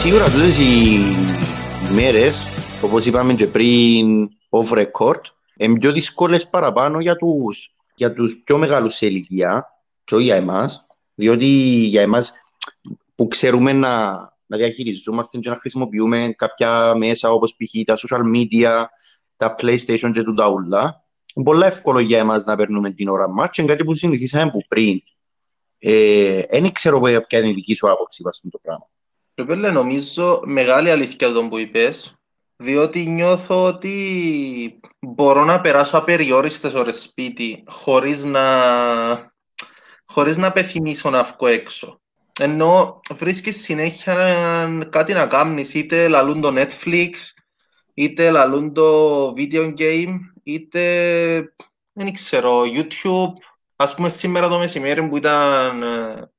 Σίγουρα τούτες οι μέρες, όπως είπαμε και πριν off record, είναι πιο δύσκολες παραπάνω για τους, για τους πιο μεγάλους σε ηλικία και όχι για εμάς, διότι για εμάς που ξέρουμε να, να διαχειριζόμαστε και να χρησιμοποιούμε κάποια μέσα όπως π.χ. τα social media, τα PlayStation και τα ούλα, είναι πολύ εύκολο για εμάς να παίρνουμε την ώρα μας και είναι κάτι που συνηθίσαμε από πριν. Δεν ε, ξέρω ποια είναι η δική σου άποψη βάσει το πράγμα. Ρεπέλε, νομίζω μεγάλη αλήθεια εδώ που είπες, διότι νιώθω ότι μπορώ να περάσω απεριόριστες ώρες σπίτι χωρίς να, χωρίς να πεθυμίσω να βγω έξω. Ενώ βρίσκεις συνέχεια κάτι να κάνεις, είτε λαλούν το Netflix, είτε λαλούν το video game, είτε δεν ξέρω, YouTube. Ας πούμε σήμερα το μεσημέρι που ήταν ε,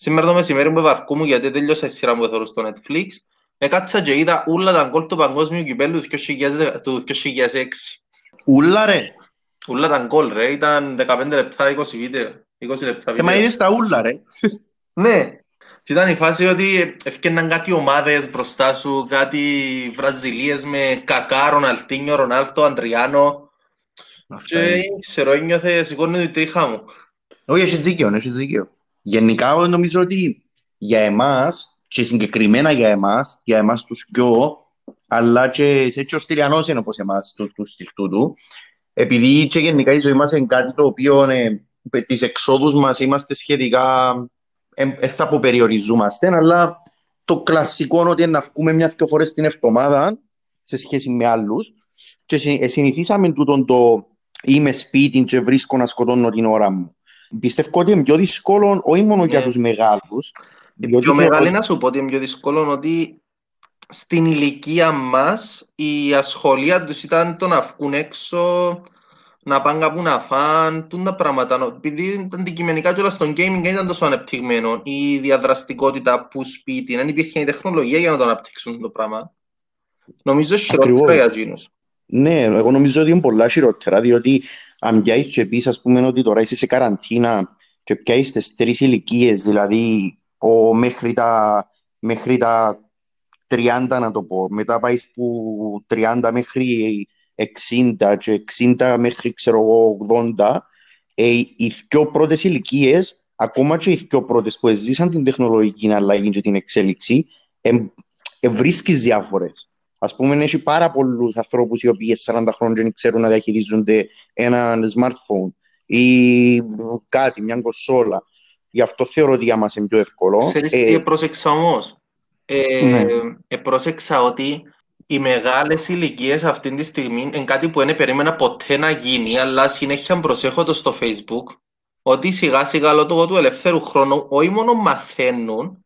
Σήμερα το μεσημέρι που βαρκούμουν γιατί τέλειωσα η σειρά που θέλω στο Netflix έκατσα και είδα όλα τα γκολ του παγκόσμιου κυπέλου του 2006. Ούλα ρε. Ούλα τα γκολ ρε, ήταν 15 λεπτά, 20 βίντεο. 20 λεπτά βίντεο. Ε, μα είδες τα ούλα ρε. ναι. Και ήταν η φάση ότι έφτιαναν κάτι ομάδες μπροστά σου, κάτι Βραζιλίες με Κακά, Ροναλτίνιο, Ρονάλτο, Αντριάνο. Και ξέρω, ένιωθε, σηκώνει τη τρίχα μου. Όχι, έχεις δίκιο, έχεις δίκιο. Γενικά νομίζω ότι για εμάς και συγκεκριμένα για εμάς, για εμάς τους δυο, αλλά και σε έτσι ο Στυλιανός είναι όπως εμάς τους, τους στυλ τούτου, επειδή και γενικά η ζωή μας είναι κάτι το οποίο ε, τις εξόδους μας είμαστε σχετικά, δεν ε, θα αποπεριοριζόμαστε, αλλά το κλασικό είναι ότι να βγούμε μια-δυο φορές την εβδομάδα σε σχέση με άλλους και συνηθίσαμε τούτο το είμαι σπίτι και βρίσκω να σκοτώνω την ώρα μου. Πιστεύω ότι είναι πιο δύσκολο όχι μόνο για ναι. τους μεγάλους. Πιο μεγάλη να σου πω ότι είναι πιο δύσκολο ότι στην ηλικία μας η ασχολία τους ήταν το να βγουν έξω, να πάνε κάπου να φάνε, τα πράγματα. Επειδή αντικειμενικά και στον gaming δεν ήταν τόσο ανεπτυγμένο η διαδραστικότητα που σπίτι, δεν υπήρχε η τεχνολογία για να το αναπτύξουν το πράγμα. Νομίζω χειρότερα για εκείνους. Ναι, εγώ νομίζω ότι είναι πολλά χειρότερα, διότι αν πιάσεις και πεις ας πούμε ότι τώρα είσαι σε καραντίνα και πιάσεις τις τρεις ηλικίες, δηλαδή ο, μέχρι, τα, μέχρι τα 30 να το πω, μετά πάεις που 30 μέχρι 60 και 60 μέχρι ξέρω εγώ 80, ε, οι πιο πρώτες ηλικίες, ακόμα και οι πιο πρώτες που ζήσαν την τεχνολογική αλλαγή και την εξέλιξη, ε, ε, βρίσκεις διάφορες. Ας πούμε, έχει πάρα πολλούς ανθρώπους οι οποίοι 40 χρόνια δεν ξέρουν να διαχειρίζονται ένα smartphone ή κάτι, μια κονσόλα. Γι' αυτό θεωρώ ότι για μας είναι πιο εύκολο. Ξέρεις ε, τι πρόσεξα όμως; Ε, ναι. ε, πρόσεξα ότι οι μεγάλες ηλικίες αυτή τη στιγμή είναι κάτι που δεν περίμενα ποτέ να γίνει, αλλά συνέχεια προσέχω το στο facebook ότι σιγά σιγά λόγω του ελεύθερου χρόνου όχι μόνο μαθαίνουν,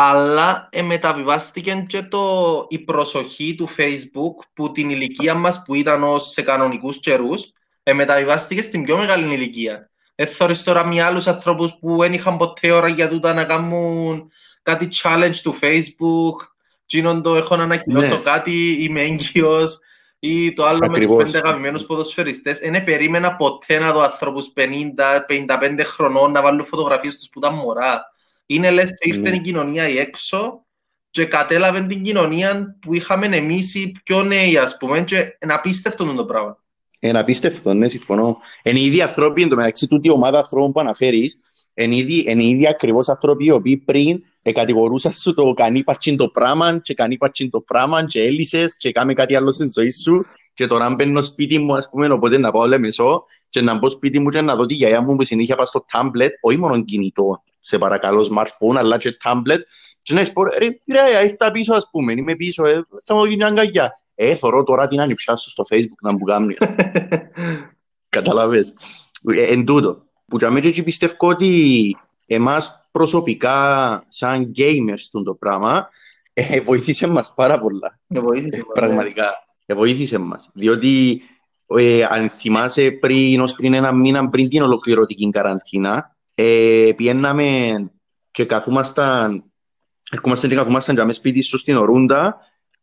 αλλά ε, μεταβιβάστηκε και το, η προσοχή του Facebook που την ηλικία μας που ήταν ως σε κανονικούς καιρούς ε, μεταβιβάστηκε στην πιο μεγάλη ηλικία. Έθωρες τώρα με άλλους ανθρώπους που δεν είχαν ποτέ ώρα για τούτα να κάνουν κάτι challenge του Facebook γίνον το έχω να ανακοινώσω ναι. κάτι, είμαι έγκυος ή το άλλο Ακριβώς. με τους πέντε αγαπημένους ποδοσφαιριστές. Δεν περίμενα ποτέ να δω ανθρώπους 50-55 χρονών να βάλουν φωτογραφίες τους που ήταν μωρά. Είναι λες και ήρθε ναι. η κοινωνία η έξω και κατέλαβε την κοινωνία που είχαμε εμείς οι πιο νέοι, ας πούμε, και είναι απίστευτο το πράγμα. Είναι απίστευτο, ναι, συμφωνώ. Είναι οι ίδιοι ανθρώποι, εν τω μεταξύ τούτη ομάδα ανθρώπων που αναφέρεις, είναι οι ίδιοι ακριβώς άνθρωποι οι οποίοι πριν κατηγορούσαν σου το κανεί πατσίν το πράγμα και κανεί πατσίν το πράγμα και έλυσες και κάμε κάτι άλλο στη ζωή σου και τώρα αν μπαίνω σπίτι μου, ας πούμε, οπότε να πάω λεμεσό και να μπω σπίτι μου και να δω τη γιαγιά μου που συνέχεια πάω στο τάμπλετ, όχι μόνο κινητό, σε παρακαλώ, smartphone, αλλά και τάμπλετ, και να πω, ρε, ρε, ήρθα πίσω, ας πούμε, είμαι πίσω, ε, θα μου γίνει αγκαγιά. Ε, θωρώ τώρα την ανυψάσω στο facebook να μου κάνει. Καταλαβες. Ε, εν τούτο. Που για μένα πιστεύω ότι εμάς προσωπικά, σαν gamers, το πράγμα, ε, βοήθησε μας πάρα πολλά. Ε, βοήθησε, ε, πραγματικά βοήθησε μας. Διότι ε, αν θυμάσαι πριν, ως πριν ένα μήνα πριν την ολοκληρωτική καραντίνα, ε, πιέναμε και καθούμασταν, ερχόμασταν και καθούμασταν και σπίτι σου στην Ορούντα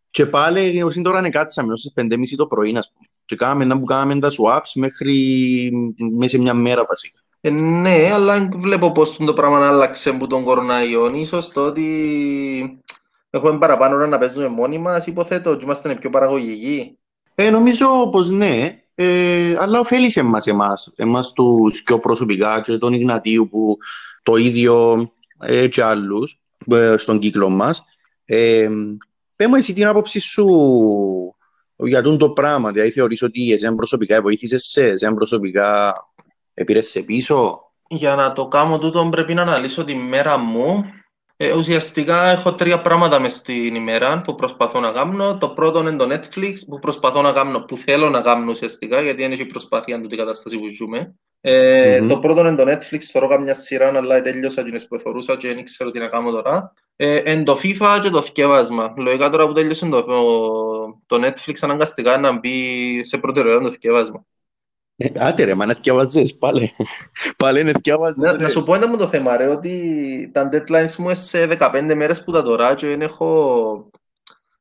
και πάλι ως τώρα είναι κάτσαμε ως 5.30 το πρωί, ας πούμε. Και κάναμε να που κάναμε τα swaps μέχρι μέσα σε μια μέρα βασικά. Ε, ναι, αλλά βλέπω πώς το πράγμα άλλαξε από τον κοροναϊό. Ίσως το ότι Έχουμε παραπάνω ώρα να παίζουμε μόνοι μας, υποθέτω, και είμαστε πιο παραγωγικοί. Ε, νομίζω πως ναι, ε, αλλά ωφέλησε μας εμάς, εμάς τους πιο προσωπικά και τον Ιγνατίου που το ίδιο ε, και άλλους ε, στον κύκλο μας. Ε, πέμε εσύ την άποψη σου για τον το πράγμα, δηλαδή θεωρείς ότι εσένα προσωπικά βοήθησες σε, εσένα προσωπικά επήρες σε πίσω; Για να το κάνω τούτο πρέπει να αναλύσω τη μέρα μου ε, ουσιαστικά έχω τρία πράγματα μες στην ημέρα που προσπαθώ να κάνω. Το πρώτο είναι το Netflix που προσπαθώ να κάνω, που θέλω να κάνω ουσιαστικά, γιατί είναι η προσπάθεια του την κατάσταση που ζούμε. Ε, mm-hmm. Το πρώτο είναι το Netflix, θέλω καμιά σειρά, αλλά τέλειωσα την που θεωρούσα και δεν ξέρω τι να κάνω τώρα. Ε, εν το FIFA και το θκεύασμα. Λογικά τώρα που τέλειωσε το, το Netflix αναγκαστικά να μπει σε προτεραιότητα το θκεύασμα. Ε, άντε ρε, μα να θυκιαβάζεις, πάλι. Πάλι είναι θυκιαβάζεις. Να, να σου πω ένα μου το θέμα ρε, ότι τα deadlines μου είναι σε 15 μέρες που τα τώρα και δεν έχω,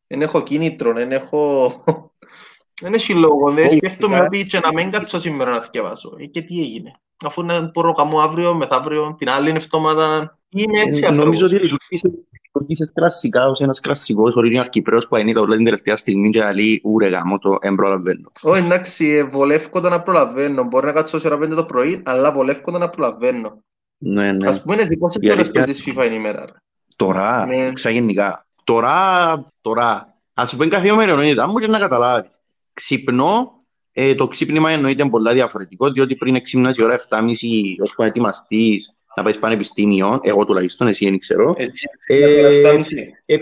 δεν έχω κίνητρο, δεν έχω... Δεν έχει λόγο, δεν σκέφτομαι ότι και να μην κάτσω σήμερα να θυκιαβάσω. Ε, και τι έγινε. Αφού να μπορώ να κάνω αύριο, μεθαύριο, την άλλη εβδομάδα. Είμαι έτσι ε, Νομίζω ότι λειτουργήσεις κλασικά ως ένας κλασσικός original Κυπρέος που είναι το την τελευταία στιγμή και λέει ούρε γάμο το εμπρολαβαίνω. Ω εντάξει, ε, βολεύκοντα να προλαβαίνω. Μπορεί να κάτσω σε ώρα πέντε το πρωί, αλλά βολεύκοντα να προλαβαίνω. Ναι, ναι. Ας πούμε, εσύ πόσες ώρες παίζεις FIFA είναι η μέρα. Τώρα, ναι. ξαγενικά. Τώρα, τώρα, ας σου πω καθημερινότητα μου και να καταλάβεις. Ξυπνώ, ε, το ξύπνημα εννοείται πολλά διαφορετικό, διότι πριν ξύπνας η ώρα 7.30 ώσπου να ετοιμαστείς, να πάει πανεπιστήμιο, εγώ τουλάχιστον, εσύ δεν ξέρω. Εσύ, ε,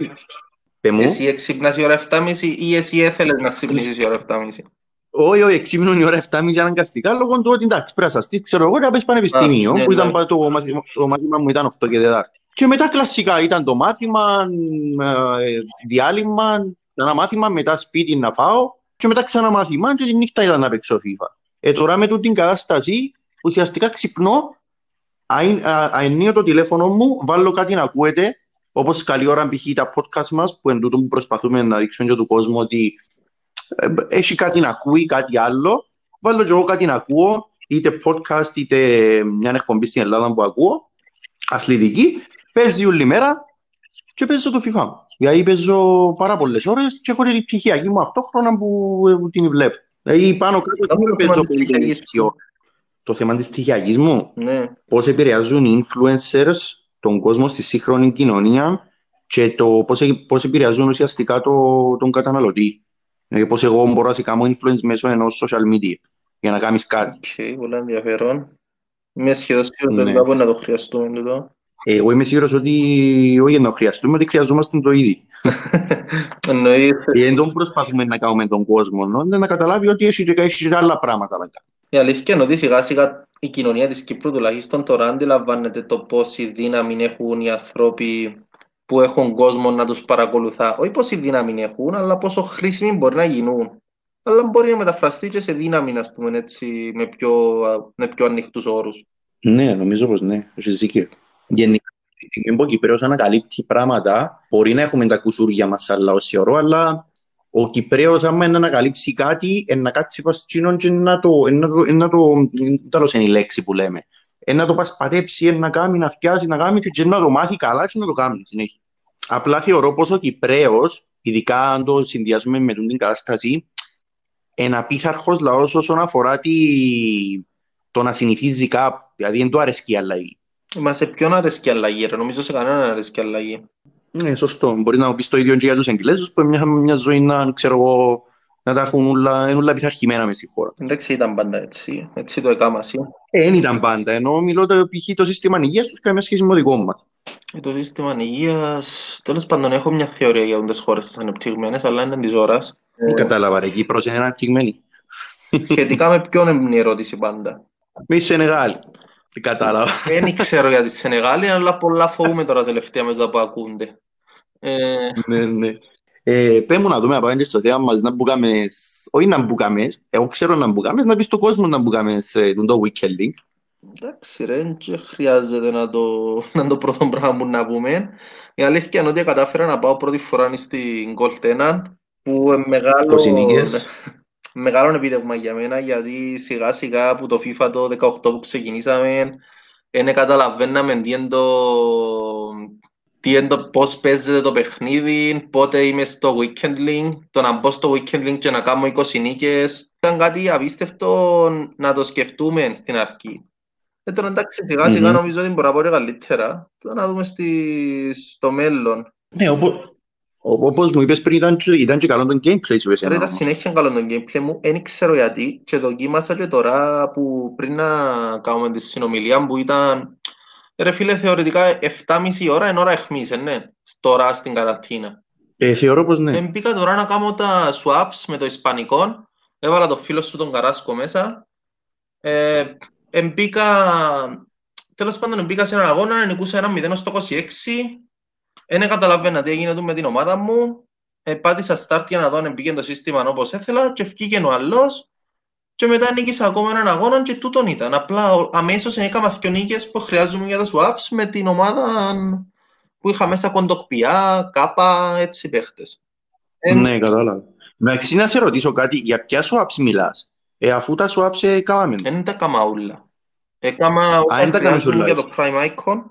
ε, εσύ ξύπνας η ώρα 7.30 ή εσύ έθελες να ξύπνησες η ώρα 7.30. Όχι, όχι, ξύπνουν η ώρα 7.30 αναγκαστικά λόγω του ότι εντάξει πρέπει να σας ξέρω εγώ να πες πανεπιστήμιο ναι, που ήταν ναι. το, μάθημα, το μάθημα μου ήταν 8 και 4. Και μετά κλασικά ήταν το μάθημα, ε, διάλειμμα, ένα μάθημα, μετά σπίτι να φάω και μετά ξανά μάθημα και τη νύχτα ήταν να παίξω FIFA. Ε, τώρα με την κατάσταση ουσιαστικά ξυπνώ αενίω το τηλέφωνο μου, βάλω κάτι να ακούεται, όπως καλή ώρα π.χ. τα podcast μας, που εν τούτο που προσπαθούμε να δείξουμε και του κόσμου ότι ε, έχει κάτι να ακούει, κάτι άλλο. Βάλω και εγώ κάτι να ακούω, είτε podcast, είτε μια εκπομπή στην Ελλάδα που ακούω, αθλητική, παίζει όλη μέρα και παίζω το FIFA. Δηλαδή παίζω πάρα πολλές ώρες και έχω την πτυχιακή μου αυτόχρονα που, που την βλέπω. Δηλαδή πάνω κάτω δεν παίζω 50 ώρε το θέμα της πτυχιακής μου. Ναι. Πώς επηρεάζουν οι influencers τον κόσμο στη σύγχρονη κοινωνία και το πώς, πώς επηρεάζουν ουσιαστικά το, τον καταναλωτή. Δηλαδή πώς εγώ μπορώ να κάνω influence μέσω ενός social media για να κάνεις κάτι. Okay, πολύ ενδιαφέρον. Είμαι σχεδόν σίγουρος ναι. ότι να το χρειαστούμε εδώ. Εγώ είμαι σίγουρος ότι όχι να το χρειαστούμε, ότι χρειαζόμαστε το ίδιο. Εννοείται. Δεν τον προσπαθούμε να κάνουμε τον κόσμο, να καταλάβει ότι έχει και άλλα πράγματα να κάνει. Η αλήθεια είναι ότι σιγά σιγά η κοινωνία της Κύπρου τουλάχιστον τώρα αντιλαμβάνεται το πόση δύναμη έχουν οι άνθρωποι που έχουν κόσμο να τους παρακολουθά. Όχι πόση δύναμη έχουν, αλλά πόσο χρήσιμοι μπορεί να γίνουν. Αλλά μπορεί να μεταφραστεί και σε δύναμη, ας πούμε, έτσι, με πιο, με πιο ανοιχτούς όρους. Ναι, νομίζω πως ναι, έχεις δίκιο. Γενικά, ο Κυπρέος ανακαλύπτει πράγματα, μπορεί να έχουμε τα κουσούρια μας αλλά ως αλλά ο Κυπρέος άμα να ανακαλύψει κάτι, να κάτσει πας τσίνον και να το, να το, να το, τέλος είναι η λέξη που λέμε, να το πασπατέψει, να κάνει, να φτιάσει, να κάνει και να το μάθει καλά και να το κάνει συνέχεια. Απλά θεωρώ πως ο Κυπρέος, ειδικά αν το συνδυάζουμε με την κατάσταση, είναι απίθαρχος λαός όσον αφορά τη... το να συνηθίζει κάπου, δηλαδή δεν του αρέσκει η αλλαγή. Μα σε ποιον αρέσκει η αλλαγή, ρε; νομίζω σε κανέναν αρέσκει η αλλαγή. Ναι, σωστό. Μπορεί να πεις το ίδιο και για τους Εγγλέζους που μια, μια ζωή να, ξέρω εγώ, να τα έχουν όλα, όλα πειθαρχημένα μες στη χώρα. Εντάξει, ήταν πάντα έτσι. Έτσι το έκανα εσύ. Ε, δεν ήταν πάντα. Ενώ μιλώ το, π.χ. το σύστημα υγείας τους καμία σχέση με το δικό μα. Ε, το σύστημα υγείας. Τέλος πάντων, έχω μια θεωρία για τις χώρες τις ανεπτυγμένες, αλλά είναι της ώρα. Δεν ε, κατάλαβα, ρε. Κύπρος είναι αναπτυγμένη. Σχετικά με ποιον είναι η ερώτηση πάντα. Με Σενεγάλη. Τι κατάλαβα. Δεν ξέρω για τη Σενεγάλη, αλλά πολλά φοβούμαι τώρα τελευταία με το που ακούνται. Ε... Ναι, ναι. Ε, πέ μου να δούμε απέναντι στο θέμα μας να μπουκάμε, όχι να μπουκάμε, εγώ ξέρω να μπουκάμε, να πεις στον κόσμο να μπουκάμε σε το weekend link. Εντάξει ρε, δεν χρειάζεται να το, να το πρώτο πράγμα μου να πούμε. Η αλήθεια είναι ότι κατάφερα να πάω πρώτη φορά στην Gold που μεγάλο, μεγάλο επίτευγμα για μένα γιατί σιγά σιγά από το FIFA το 18 που ξεκινήσαμε δεν καταλαβαίναμε τι είναι το τι το, πώς παίζεται το παιχνίδι, πότε είμαι στο weekend link, το να μπω στο weekend link και να κάνω 20 νίκες. Ήταν κάτι απίστευτο να το σκεφτούμε στην αρχή. Ε, τώρα εντάξει, σιγά σιγά mm-hmm. νομίζω ότι μπορεί να μπορεί καλύτερα. Τώρα να δούμε στη, στο μέλλον. Ναι, όπως, όπως μου είπες πριν ήταν, ήταν και καλό το gameplay σου εσένα. Ήταν συνέχεια καλό το gameplay μου, δεν ξέρω γιατί και δοκίμασα και τώρα που πριν να κάνουμε τη συνομιλία που ήταν Ρε φίλε, θεωρητικά 7,5 ώρα είναι ώρα εχμής, ε, ναι, τώρα στην καραντίνα. Ε, θεωρώ πως ναι. Μπήκα τώρα να κάνω τα swaps με το ισπανικό, έβαλα το φίλο σου τον Καράσκο μέσα. Ε, μπήκα, τέλος πάντων μπήκα σε έναν αγώνα, νικούσα ένα 0 στο 26. Δεν καταλαβαίνα τι έγινε με την ομάδα μου. Ε, πάτησα start για να δω αν μπήκε το σύστημα όπως ήθελα και βγήκε ο άλλος και μετά νίκησα ακόμα έναν αγώνα και τούτον ήταν. Απλά αμέσως έκανα δύο νίκες που χρειάζομαι για τα swaps με την ομάδα που είχα μέσα κοντοκπιά, κάπα, έτσι παίχτες. Ναι, κατάλαβα. Εντάξει, να σε ρωτήσω κάτι, για ποια swaps μιλάς, ε, αφού τα swaps έκαναμε. Δεν τα έκανα όλα. Έκανα όσα χρειάζομαι για το Prime Icon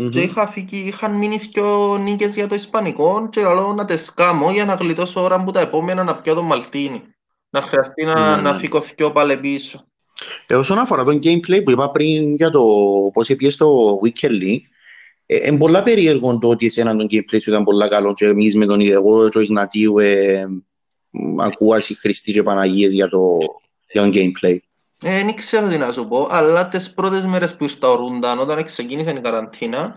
mm-hmm. και είχα φύγει, είχαν μείνει δύο νίκες για το Ισπανικό και λέω να τες κάνω για να γλιτώσω ώρα που τα επόμενα να πιω το Μαλτίνι να χρειαστεί να, mm. να φυκωθεί πάλι πίσω. Ε, όσον αφορά το gameplay που είπα πριν για το πώς έπιες στο Weekend League, ε, είναι πολλά περίεργο το ότι εσένα το gameplay σου ήταν πολλά καλό και εμείς με τον εγώ και ο Ιγνατίου ε, ακούω εσύ Χριστί και Παναγίες για το, για το gameplay. Δεν ε, ξέρω τι να σου πω, αλλά τις πρώτες μέρες που ήρθα ο Ρούνταν, όταν ξεκίνησε η καραντίνα,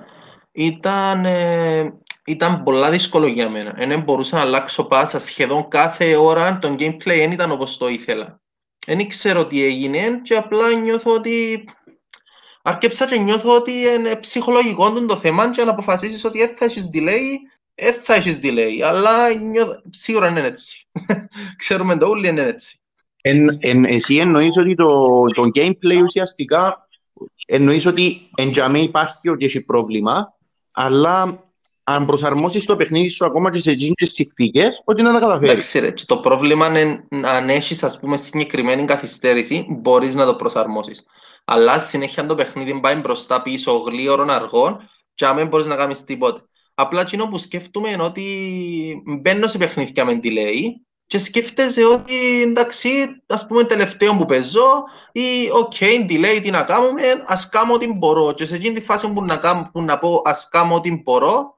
ήταν, ε, ήταν πολλά δύσκολο για μένα. Δεν μπορούσα να αλλάξω πάσα σχεδόν κάθε ώρα. Το gameplay δεν ήταν όπως το ήθελα. Δεν ξέρω τι έγινε και απλά νιώθω ότι αρκέψα και νιώθω ότι είναι ψυχολογικό το θέμα και να αποφασίσεις ότι δεν θα έχεις delay, δεν θα έχεις delay. Αλλά νιώθω... σίγουρα είναι έτσι. Ξέρουμε το όλοι είναι έτσι. Εν, εν, εσύ εννοείς ότι το, το gameplay ουσιαστικά εννοείς ότι εν υπάρχει ότι έχει πρόβλημα αλλά αν προσαρμόσεις το παιχνίδι σου ακόμα και σε εκείνε τι συνθήκες, ότι να τα καταφέρεις. Εντάξει, ρε, το πρόβλημα είναι αν έχεις συγκεκριμένη καθυστέρηση, μπορείς να το προσαρμόσεις. Αλλά συνέχεια το παιχνίδι πάει μπροστά πίσω, γλήορον αργό, και αν δεν μπορείς να κάνεις τίποτα. Απλά εκείνο που σκέφτομαι είναι ότι μπαίνω σε παιχνίδια με delay και σκέφτεσαι ότι εντάξει, ας πούμε τελευταίο που παίζω ή OK, okay, delay τι να κάνουμε, ας κάνω ό,τι μπορώ. Και σε εκείνη τη φάση που να, κάνω, που να πω ας κάνω ό,τι μπορώ,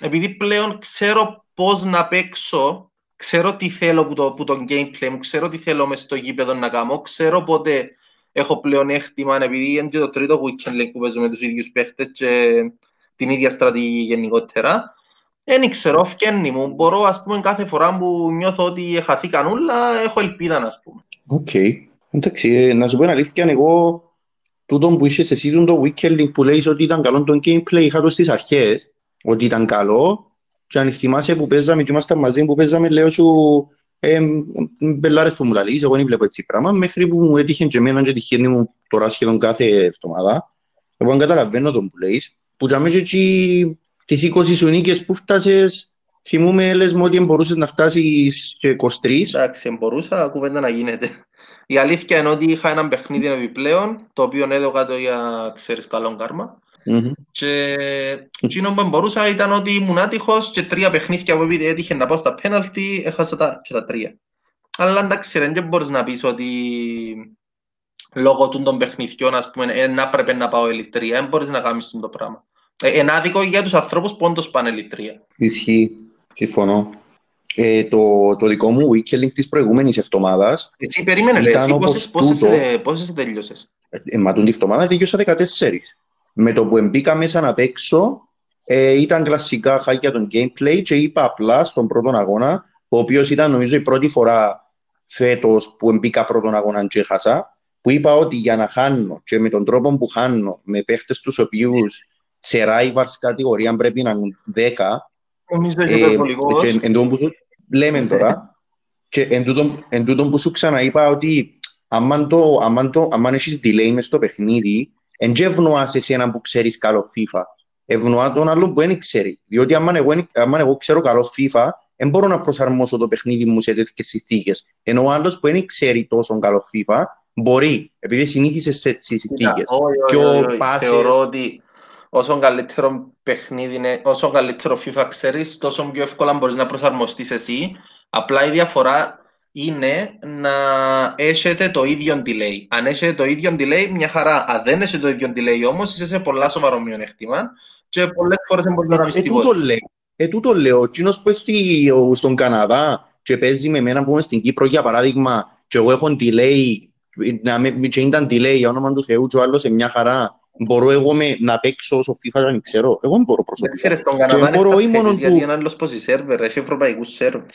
επειδή πλέον ξέρω πώς να παίξω, ξέρω τι θέλω που το, που το gameplay μου, ξέρω τι θέλω μες στο γήπεδο να κάνω, ξέρω πότε έχω πλέον έκτημα, επειδή είναι και το τρίτο weekend που παίζω με τους ίδιους παίχτες και την ίδια στρατηγική γενικότερα. Δεν ξέρω, φκένει μου. Μπορώ, ας πούμε, κάθε φορά που νιώθω ότι χαθήκαν όλα, έχω ελπίδα, να πούμε. OK. Okay. Εντάξει, ε, να σου πω αλήθεια, εγώ τούτο που είσαι εσύ το weekend που λέει ότι ήταν καλό το gameplay, είχα το στις αρχές ότι ήταν καλό και αν θυμάσαι που παίζαμε και ήμασταν μαζί που παίζαμε λέω σου ε, μπελάρες που μου λαλείς, εγώ δεν βλέπω έτσι πράγμα μέχρι που μου έτυχε και εμένα και τυχαίνει μου τώρα σχεδόν κάθε εβδομάδα εγώ καταλαβαίνω τον που λέεις που για μέσα εκεί τις 20 σου νίκες που φτάσες θυμούμε λες μου ότι μπορούσες να φτάσεις και 23 Εντάξει, μπορούσα κουβέντα να γίνεται η αλήθεια είναι ότι είχα ένα παιχνίδι επιπλέον το οποίο έδωκα το για ξέρεις καλό κάρμα Mm-hmm. Και εκείνο που μπορούσα ήταν ότι ήμουν άτυχος και τρία παιχνίδια που έτυχε να πάω στα πέναλτι, έχασα τα, και τα τρία. Αλλά εντάξει, δεν μπορείς να πεις ότι λόγω των παιχνιδιών, ας πούμε, ε, να πρέπει να πάω ελιτρία, δεν μπορείς να κάνεις το πράγμα. Ε, είναι άδικο για τους ανθρώπους που όντως πάνε ελιτρία. Ισχύει, συμφωνώ. Ε, το, το δικό μου weekend της προηγούμενης εβδομάδας Εσύ περίμενε, εσύ πόσες, πόσες, πόσες τελειώσες; Ε, μα τον τη εβδομάδα τελειώσα 14. Με το που μπήκα μέσα να παίξω, ε, ήταν κλασικά χάκια τον gameplay και είπα απλά στον πρώτο αγώνα, ο οποίος ήταν νομίζω η πρώτη φορά φέτος που μπήκα πρώτον αγώνα και έχασα, που είπα ότι για να χάνω και με τον τρόπο που χάνω, με παίχτες τους οποίους σε rivals κατηγορία πρέπει να είναι 10. Νομίζω ότι ε, που λέμε τώρα, και εν τούτον που σου ξαναείπα ότι αν, το, αν, το, αν έχεις delay μες στο παιχνίδι, Εν και ευνοάς εσένα που ξέρεις καλό FIFA. Ευνοά τον άλλον που δεν ξέρει. Διότι αν εγώ, αν εγώ ξέρω καλό FIFA, δεν μπορώ να προσαρμόσω το παιχνίδι μου σε τέτοιες συνθήκες. Ενώ ο άλλος που δεν ξέρει τόσο καλό FIFA, μπορεί, επειδή συνήθισες σε έτσι συνθήκες. Και ο Πάσες... Θεωρώ ότι όσο καλύτερο παιχνίδι είναι, όσο καλύτερο FIFA ξέρεις, τόσο πιο εύκολα μπορείς να προσαρμοστείς εσύ. Απλά η διαφορά είναι να έχετε το ίδιο delay. Αν έχετε το ίδιο delay, μια χαρά. Αν δεν έχετε το ίδιο delay όμως, είσαι σε πολλά σοβαρό μειονέκτημα και πολλές φορές δεν μπορείς να κάνεις τίποτα. Ε, τούτο λέω. Ε, Κοινός που στον Καναδά και παίζει με εμένα που είμαι στην Κύπρο, για παράδειγμα, και εγώ έχω delay, να με, και ήταν delay για όνομα του Θεού και ο άλλος σε μια χαρά, μπορώ εγώ με, να παίξω όσο FIFA δεν ξέρω. Εγώ δεν μπορώ προσωπικά. Δεν ξέρεις, τον Καναδά είναι τα γιατί είναι άλλος πως σερβερ, έχει ευρωπαϊκούς σερβερ.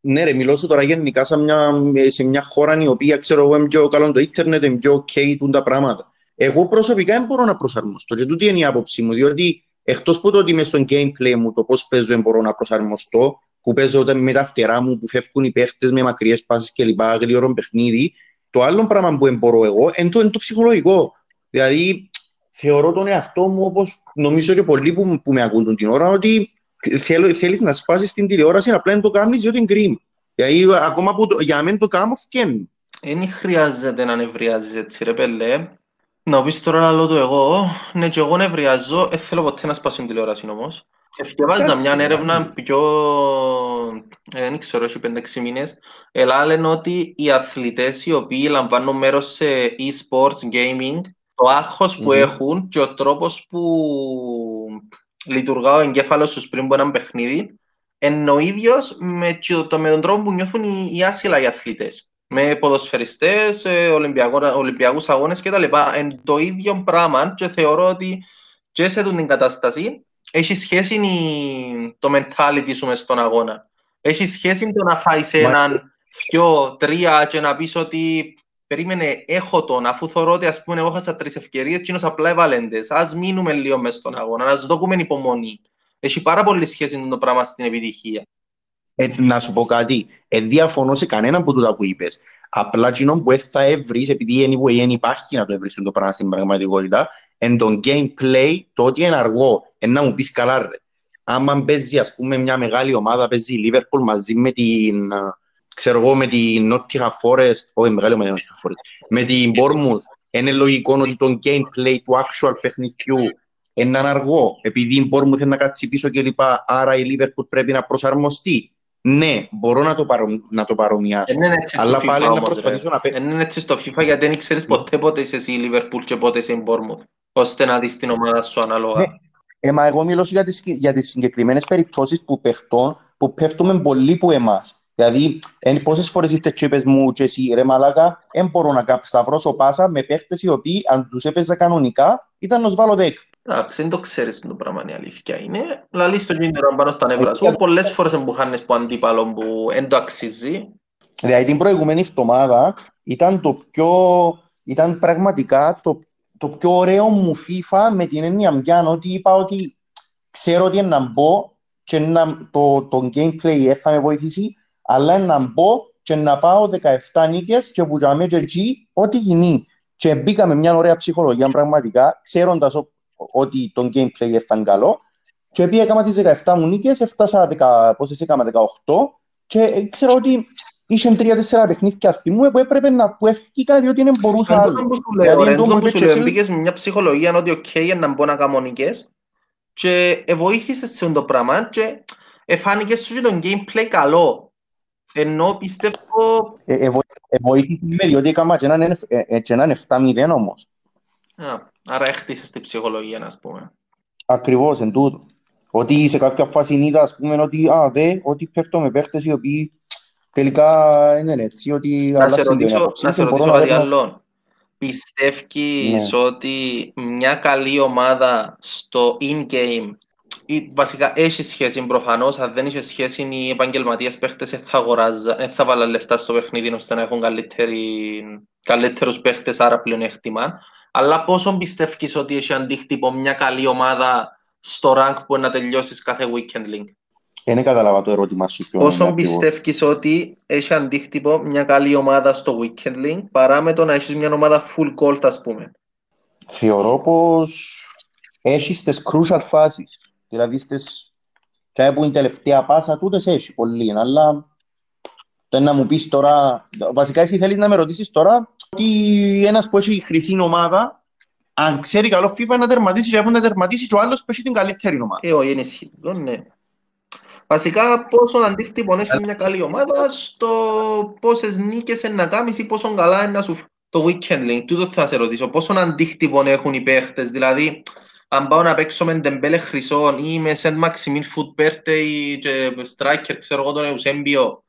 Ναι ρε, μιλώ σου τώρα γενικά σε μια, σε μια χώρα η οποία ξέρω εγώ είναι πιο καλό το ίντερνετ, είναι πιο ok τα πράγματα. Εγώ προσωπικά δεν μπορώ να προσαρμοστώ και τούτη είναι η άποψή μου, διότι εκτός από το ότι είμαι στο gameplay μου, το πώς παίζω δεν μπορώ να προσαρμοστώ, που παίζω όταν με τα φτερά μου, που φεύγουν οι παίχτες με μακριές πάσεις και λοιπά, γρήγορο παιχνίδι, το άλλο πράγμα που μπορώ εγώ είναι το, είναι το ψυχολογικό. Δηλαδή, θεωρώ τον εαυτό μου, όπως νομίζω και πολλοί που, που με ακούν την ώρα, ότι θέλ, θέλεις να σπάσεις την τηλεόραση, απλά δεν το κάνεις διότι είναι γκριμ. Δηλαδή, ακόμα που το, για μένα το κάνω, φκένει. Δεν χρειάζεται να νευριάζεις έτσι, ρε πέλε. Να πεις τώρα να λέω το εγώ, ναι και εγώ νευριάζω, δεν θέλω ποτέ να σπάσω την τηλεόραση όμως. Ευκαιβάζα μια έρευνα πιο, δεν ξέρω, έχει 5-6 μήνες, αλλά λένε ότι οι αθλητές οι οποίοι λαμβάνουν μέρος σε e-sports, gaming, το άγχος που mm-hmm. έχουν και ο τρόπος που λειτουργά ο εγκέφαλος τους πριν από ένα παιχνίδι, είναι ο ίδιος με, το, με τον τρόπο που νιώθουν οι, οι άσυλα οι αθλητές. Με ποδοσφαιριστές, ε, Ολυμπιακούς αγώνες κτλ. Είναι το ίδιο πράγμα και θεωρώ ότι και σε την κατάσταση έχει σχέση το mentality σου μες στον αγώνα. Έχει σχέση το να φάεις έναν, δυο, τρία και να πεις ότι περίμενε, έχω τον, αφού θεωρώ ότι ας πούμε εγώ είχα τρεις ευκαιρίες και απλά εβαλέντες. Ας μείνουμε λίγο μες στον αγώνα, να δούμε υπομονή. Έχει πάρα πολύ σχέση με το πράγμα στην επιτυχία. Ε, να σου πω κάτι, ε, διαφωνώ σε κανέναν από τούτα που είπες. Απλά κοινό που θα έβρεις, επειδή anyway, υπάρχει να το έβρεις το πράγμα στην πραγματικότητα, εν τον gameplay, το ότι είναι αργό, εν να μου πεις καλά ρε. Άμα παίζει, ας πούμε, μια μεγάλη ομάδα, παίζει η Liverpool μαζί με την, ξέρω εγώ, με την Nottingham Forest, όχι μεγάλη ομάδα, με την Bournemouth, είναι λογικό ότι το gameplay του actual παιχνιδιού είναι αργό, επειδή η Bournemouth θέλει να κάτσει πίσω κλπ. Άρα η Liverpool πρέπει να προσαρμοστεί. Ναι, μπορώ να το, παρο... να το παρομοιάσω. Είναι έτσι αλλά FIFA πάλι όμως, να προσπαθήσω ρε. να παίξω. Είναι έτσι στο FIFA γιατί δεν ξέρεις ποτέ πότε είσαι εσύ η Liverpool και πότε είσαι η Bournemouth. Ώστε να δεις την ομάδα σου ανάλογα. Ναι. Ε, μα εγώ μιλώ για τις, για τις συγκεκριμένες περιπτώσεις που, παιχτών, που πέφτουμε πολύ που εμάς. Δηλαδή, εν, πόσες φορές ήρθε και είπες μου και εσύ ρε μαλάκα, δεν μπορώ να σταυρώσω πάσα με παίχτες οι οποίοι αν τους έπαιζα κανονικά ήταν να βάλω δέκ. Εντάξει, δεν το ξέρεις το πράγμα είναι αλήθεια είναι. Λαλείς το κίνητρο πάνω στα νεύρα σου. Πολλές φορές που χάνεις που αντίπαλο που δεν το αξίζει. Δηλαδή την προηγούμενη εβδομάδα ήταν το πιο... ήταν πραγματικά το, το πιο ωραίο μου FIFA με την έννοια μιαν ότι είπα ότι ξέρω ότι να μπω και να, το, το gameplay θα με βοηθήσει αλλά να μπω και να πάω 17 νίκες και που για και εκεί ό,τι γίνει. Και μπήκα με μια ωραία ψυχολογία πραγματικά, ξέροντας ότι το gameplay ήταν καλό. Και επειδή έκανα τις 17 μου νίκες, έφτασα, 10, πόσες έκανα, 18 και ξέρω ότι είχε τρία-τέσσερα παιχνίδια μου που έπρεπε να που ευκήκα διότι δεν μπορούσα άλλο. Δηλαδή, το που σου λέω, μπήκες με μια ψυχολογία ότι οκ, να μπω να κάνω νίκες και βοήθησες σε το πράγμα και εφάνηκες σου το gameplay καλό. Ενώ πιστεύω... Ε, βοήθησε με διότι έκανα και έναν 7-0 όμως. Άρα έχτισες την ψυχολογία, να πούμε. Ακριβώς, εν τούτο. Ότι σε κάποια φάση είδα, ας πούμε, ότι, α, δε, ότι πέφτω με παίχτες οι οποίοι τελικά είναι έτσι, ότι... Να σε ρωτήσω, να σε ρωτήσω κάτι άλλο. Πιστεύεις ναι. ότι μια καλή ομάδα στο in-game ή, βασικά έχει σχέση προφανώς, αν δεν έχει σχέση οι επαγγελματίες παίχτες θα αγοράζουν, δεν θα βάλουν λεφτά στο παιχνίδι ώστε να έχουν καλύτερους παίχτες, άρα πλεονέκτημα. Αλλά πόσο πιστεύεις ότι έχει αντίκτυπο μια καλή ομάδα στο rank που να τελειώσεις κάθε weekend link. Δεν κατάλαβα το ερώτημα σου. Πόσο πιστεύεις ότι έχει αντίκτυπο μια καλή ομάδα στο weekend link παρά με το να έχεις μια ομάδα full gold, ας πούμε; Θεωρώ πως έχεις τις crucial φάσει. Δηλαδή στι. Και που είναι τελευταία πάσα, τούτες έχει πολύ, αλλά το να μου πεις τώρα. Βασικά, εσύ θέλεις να με ρωτήσεις τώρα ότι ένας που έχει χρυσή ομάδα αν ξέρει καλό FIFA να τερματίσει και να τερματίσει και ο άλλος πέσει την καλύτερη ομάδα. Ε, όχι, είναι ισχυρό, ναι. Βασικά, πόσο αντίκτυπο έχει μια καλή ομάδα στο πόσες νίκες να κάνεις ή πόσο καλά είναι να σου το weekend link. Τούτο θα σε ρωτήσω. Πόσο αντίκτυπο έχουν οι παίχτες, δηλαδή αν πάω να παίξω με Ντεμπέλε Χρυσόν ή με Σεντ Μαξιμίλ Φουτ Πέρτε και Στράικερ, ξέρω εγώ τον Εουσέμπιο,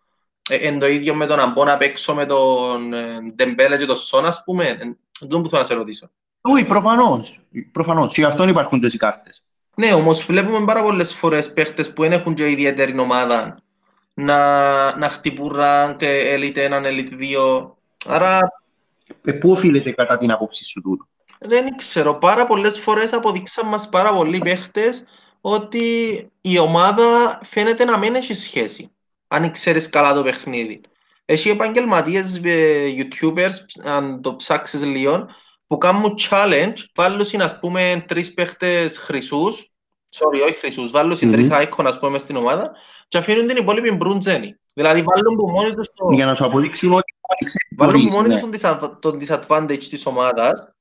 είναι το ίδιο με το να μπω να παίξω με τον Ντεμπέλε και τον Σον, ας πούμε. Δεν που θέλω να σε ρωτήσω. Όχι, προφανώς. Προφανώς. Και γι' αυτόν υπάρχουν τόσοι κάρτες. Ναι, όμως βλέπουμε πάρα πολλές φορές παίχτες που δεν έχουν και ιδιαίτερη ομάδα να, να χτυπούν rank, Elite 1, Elite 2. Άρα... Ε, πού οφείλεται κατά την άποψη σου τούτο; Δεν ξέρω. Πάρα πολλές φορές αποδείξαν μας πάρα πολλοί παίχτες ότι η ομάδα φαίνεται να μην έχει σχέση. Αν ξέρεις καλά το παιχνίδι. Έχει επαγγελματίες ε, YouTubers, αν το ψάξεις λίγο, που κάνουν challenge, βάλουν ας πούμε τρεις παίχτες χρυσούς, sorry, όχι χρυσούς, βάλουν mm-hmm. τρεις icon ας πούμε στην ομάδα και αφήνουν την υπόλοιπη μπρούντζένη. Δηλαδή βάλουν που μόνοι τους το... Για να σου αποδείξουν ότι βάλουν που μόνοι τους ναι. τον disadvantage της ομάδας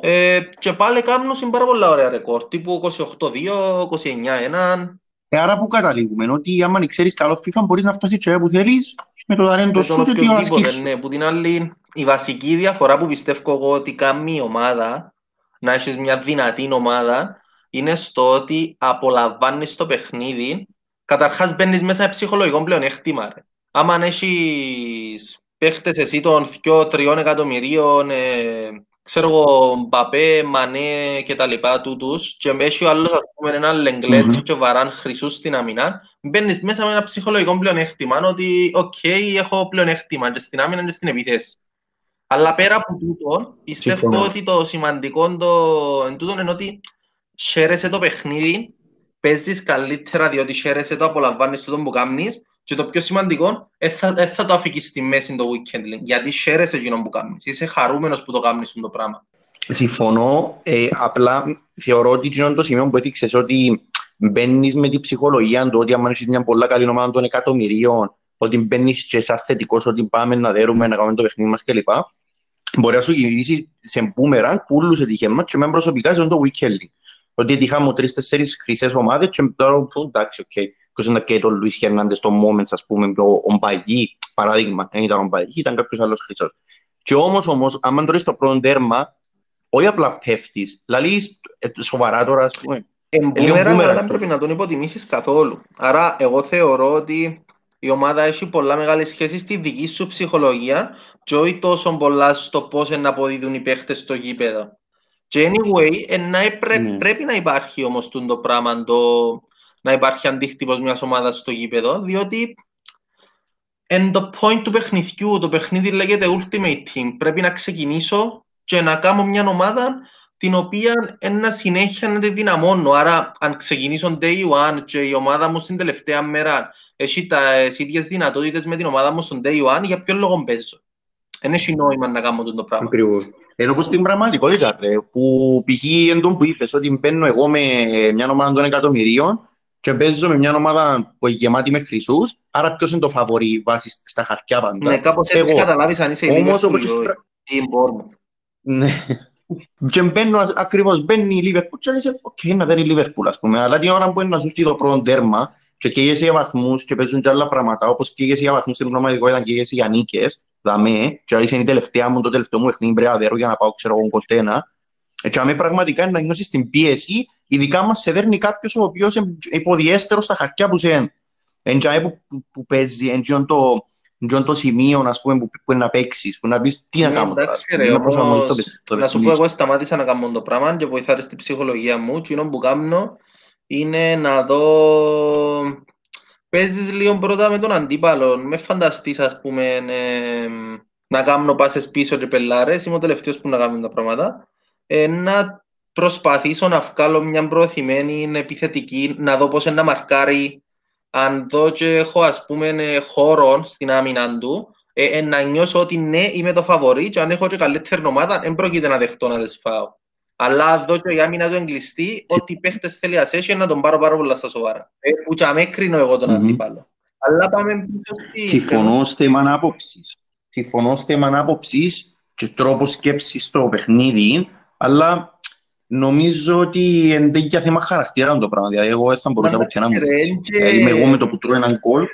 ε, και πάλι κάνουν πάρα πολλά ωραία ρεκόρ, τύπου 28-2, 29-1. Ε, άρα που καταλήγουμε, ότι άμα ξέρεις καλός FIFA μπορείς να φτάσεις και που θέλεις με το ταλέντο σου και το ασκήσεις. Ναι, που την άλλη, η βασική διαφορά που πιστεύω εγώ ότι κάνει η ομάδα, να έχεις μια δυνατή ομάδα, είναι στο ότι απολαμβάνεις το παιχνίδι, καταρχάς μπαίνεις μέσα σε ψυχολογικό πλεονέκτημα. Ρε. Άμα αν έχεις παίχτες εσύ των 2-3 εκατομμυρίων, ε, ξέρω εγώ, Μπαπέ, Μανέ και τα λοιπά τούτους και έχει ο άλλος ας πούμε ένα Λεγκλέτ mm-hmm. και Βαράν χρυσούς στην αμυνά, μπαίνεις μέσα με ένα ψυχολογικό πλεονέκτημα ότι OK, okay, έχω πλεονέκτημα και στην άμυνα και στην επίθεση. Αλλά πέρα από τούτο, πιστεύω ότι το σημαντικό το, εν τούτο είναι ότι χαίρεσαι το παιχνίδι, παίζεις καλύτερα διότι χαίρεσαι το, απολαμβάνεις τούτο που κάνεις και το πιο σημαντικό, δεν θα, θα το αφήκεις στη μέση το weekend, γιατί χαίρεσαι εκείνο που κάνεις. Είσαι χαρούμενος που το κάνεις το πράγμα. Συμφωνώ, ε, απλά θεωρώ ότι είναι το σημείο που έδειξες ότι μπαίνεις με την ψυχολογία του ότι αν έχεις μια πολλά καλή ομάδα των εκατομμυρίων, ότι μπαίνεις και σαν θετικός ότι πάμε να δέρουμε, να κάνουμε το παιχνίδι μας κλπ. Μπορεί να σου γυρίσει σε boomerang πουλούς έτυχε μας και με προσωπικά σε το weekend. Ότι έτυχα τρεις-τέσσερις χρυσές ομάδες και τώρα εντάξει, οκ. Okay ποιος είναι και τον Λουίς Χερνάντες στο moment, ας πούμε, ο Μπαγί, παράδειγμα, δεν ήταν ο Μπαγί, ήταν κάποιος άλλος χρυσός. Και όμως, όμως, άμα τώρα στο πρώτο τέρμα, όχι απλά πέφτεις, δηλαδή σοβαρά τώρα, ας πούμε. Εμπούμερα, αλλά δεν πρέπει να τον υποτιμήσεις καθόλου. Άρα, εγώ θεωρώ ότι η ομάδα έχει πολλά μεγάλη σχέση στη δική σου ψυχολογία και όχι τόσο πολλά στο πώς να αποδίδουν οι παίχτες στο γήπεδο. Και anyway, ναι. πρέπει να υπάρχει όμως το πράγμα, το, να υπάρχει αντίκτυπος μιας ομάδας στο γήπεδο, διότι εν το point του παιχνιδιού, το παιχνίδι λέγεται Ultimate Team. Πρέπει να ξεκινήσω και να κάνω μια ομάδα την οποία ένα συνέχεια να τη δυναμώνω. Άρα, αν ξεκινήσω day one και η ομάδα μου στην τελευταία μέρα έχει τα ίδιες δυνατότητες με την ομάδα μου στον day one, για ποιο λόγο παίζω; Δεν έχει νόημα να κάνω το πράγμα. Ακριβώς. Ενώ πως στην πραγματικότητα, που π.χ. εν που είπες, ότι μπαίνω εγώ με μια ομάδα των εκατομμυρίων και παίζω με μια ομάδα που είναι γεμάτη με χρυσούς, άρα ποιος είναι το φαβορή βάσει στα χαρτιά πάντα; Ναι, κάπως έτσι καταλάβεις αν είσαι η Liverpool ή η Bournemouth. Ναι. Και μπαίνω, ακριβώς μπαίνει η Liverpool και λες, οκ, να δεν είναι η Liverpool, ας πούμε. Αλλά την ώρα που είναι να σου το πρώτο τέρμα και καίγεσαι για βαθμούς και παίζουν και άλλα πράγματα, όπως καίγεσαι για βαθμούς στην πραγματικότητα και καίγεσαι για νίκες, δαμέ, και είσαι η τελευταία μου, το τελευταίο μου εθνή μπρεάδερο για να πάω, ξέρω, κολτένα. Έτσι, αμέ πραγματικά να νιώσεις την πίεση ειδικά μας σε δέρνει κάποιος ο οποίος είναι υποδιέστερος στα χαρτιά που σε εντιαέ που, που, που παίζει, εντιόν το, εντιόν το σημείο ας πούμε, που, που να παίξεις, που να πεις τι να ναι, κάνω τώρα. Να σου πω εγώ σταμάτησα να κάνω το πράγμα και βοηθάρε στην ψυχολογία μου και που κάνω είναι να δω παίζεις λίγο πρώτα με τον αντίπαλο. Μες φανταστείς, ας πούμε, ε, να κάνω πάσες πίσω και πελάρες. Είμαι ο τελευταίος που να κάνω τα πράγματα. Ε, να προσπαθήσω να βγάλω μια προωθημένη επιθετική, να δω πώς να μαρκάρει. Αν δω και έχω ας πούμε χώρο στην άμυνα του, ε, ε, να νιώσω ότι ναι, είμαι το φαβορή και αν έχω και καλύτερη ομάδα, δεν πρόκειται να δεχτώ να τις φάω. Αλλά δω και η άμυνα του εγκλειστεί, ότι οι παίχτες θέλει να σέσει να τον πάρω πάρα πολλά στα σοβαρά. Ε, που και αμέ κρίνω εγώ τον mm-hmm. αντίπαλο. Αλλά πάμε πίσω στη... Συμφωνώ θέμα ανάποψης. Συμφωνώ θέμα ανάποψης και τρόπος σκέψης στο παιχνίδι, αλλά νομίζω ότι είναι για θέμα χαρακτήρα το πράγμα. Δηλαδή, εγώ θα μπορούσα να πω να μου δηλαδή, Είμαι εγώ με το που τρώω έναν κόλ.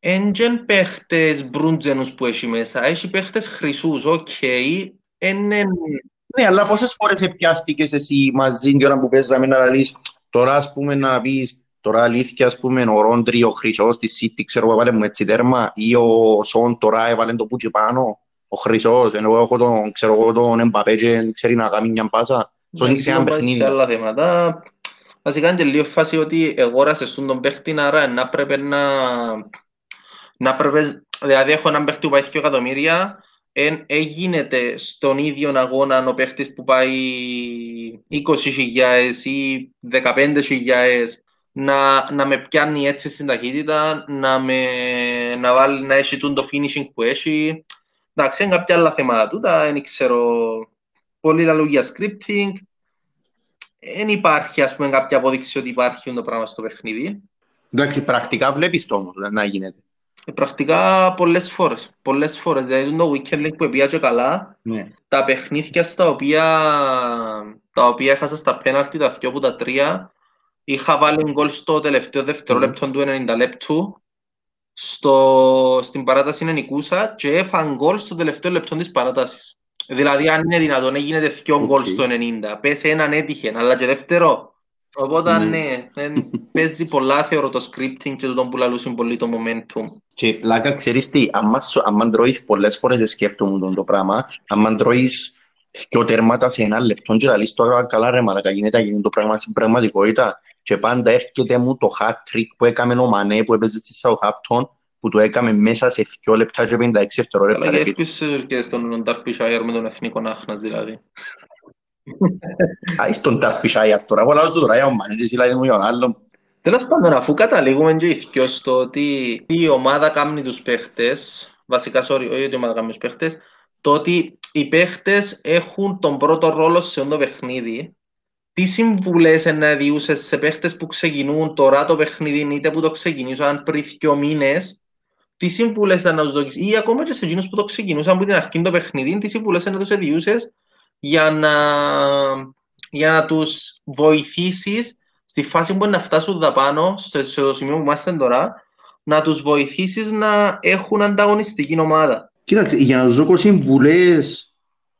Έντζεν παίχτες μπρούντζενους που έχει μέσα, έχει παίχτες χρυσούς, οκ. Ναι, αλλά πόσες φορές επιάστηκες εσύ μαζί την ώρα που παίζαμε να λύσεις, τώρα ας πούμε να πεις, τώρα αλήθεια ας πούμε ο Ρόντρι, ο Χρυσός της City, ξέρω εγώ έβαλε μου έτσι τέρμα, ή ο Σον τώρα έβαλε το πούτσι πάνω, ο Χρυσός, ενώ εγώ έχω τον, ξέρω εγώ τον Εμπαπέ και ξέρει να κάνει μια πάσα. Σωστή σε ένα παιχνίδι. άλλα θέματα. Βασικά είναι και λίγο φάση ότι αγόρασες τον παίχτη, άρα να πρέπει να... να πρέπει, δηλαδή έχω έναν παίχτη που πάει 2 εκατομμύρια, εν, έγινεται στον ίδιο αγώνα ο παίχτης που πάει 20.000 ή 15.000 να, να με πιάνει έτσι στην ταχύτητα, να, με, να, βάλει, να έχει το finishing που έχει. Εντάξει, είναι κάποια άλλα θέματα τούτα, δεν ξέρω πολύ λαλούγια scripting. Δεν υπάρχει, ας πούμε, κάποια απόδειξη ότι υπάρχει το πράγμα στο παιχνίδι. Εντάξει, πρακτικά βλέπεις το όμως να γίνεται. Ε, πρακτικά πολλές φορές. Πολλές φορές. Δηλαδή το weekend link που πήγα καλά, ναι. τα παιχνίδια στα οποία, τα οποία έχασα στα πέναλτι, τα δυο από τα τρία, είχα βάλει γκολ στο τελευταίο δευτερόλεπτο mm. του 90 λεπτού, στο, στην παράταση είναι νικούσα και έφαν γκολ στο τελευταίο λεπτό της παράτασης. Δηλαδή αν είναι δυνατόν, έγινε δυο γκολ στο 90. Πες έναν έτυχε, αλλά και δεύτερο. Οπότε ναι, ναι παίζει πολλά θεωρώ το scripting και το που λαλούσουν πολύ το momentum. Και πλάκα ξέρεις τι, αν τρώεις πολλές φορές σκέφτομαι το πράγμα, αν τρώεις δυο τέρματα σε ένα λεπτό και λαλείς τώρα καλά ρε μαλακα γίνεται γίνει το πράγμα στην πραγματικότητα και πάντα έρχεται μου το hat trick που έκαμε ο Μανέ που έπαιζε στη Southampton που το έκαμε μέσα σε 2 λεπτά και 56 δευτερόλεπτα. Αλλά γιατί και στον Darby Shire με τον εθνικό Άχνας δηλαδή. Α, στον Darby Shire τώρα, εγώ λάζω τώρα, ο Μανές, δηλαδή μου τον άλλο. Τέλος πάντων, αφού καταλήγουμε και ηθικιό στο ότι η ομάδα κάνει τους παίχτες, βασικά, sorry, όχι ότι η ομάδα κάνει τους παίχτες, το ότι οι παίχτες έχουν τον πρώτο ρόλο σε αυτό το παιχνίδι τι συμβουλές να διούσε σε παίχτες που ξεκινούν τώρα το παιχνίδι, είτε που το ξεκινήσαν πριν δύο μήνες, τι συμβουλές θα να τους δώσεις, ή ακόμα και σε εκείνους που το ξεκινούσαν από την αρχή το παιχνίδι, τι συμβουλές να τους διούσε για να, για να τους βοηθήσεις στη φάση που να φτάσουν δαπάνω, σε, σε το σημείο που είμαστε τώρα, να τους βοηθήσεις να έχουν ανταγωνιστική ομάδα; Κοίταξε, για να τους δώσω συμβουλές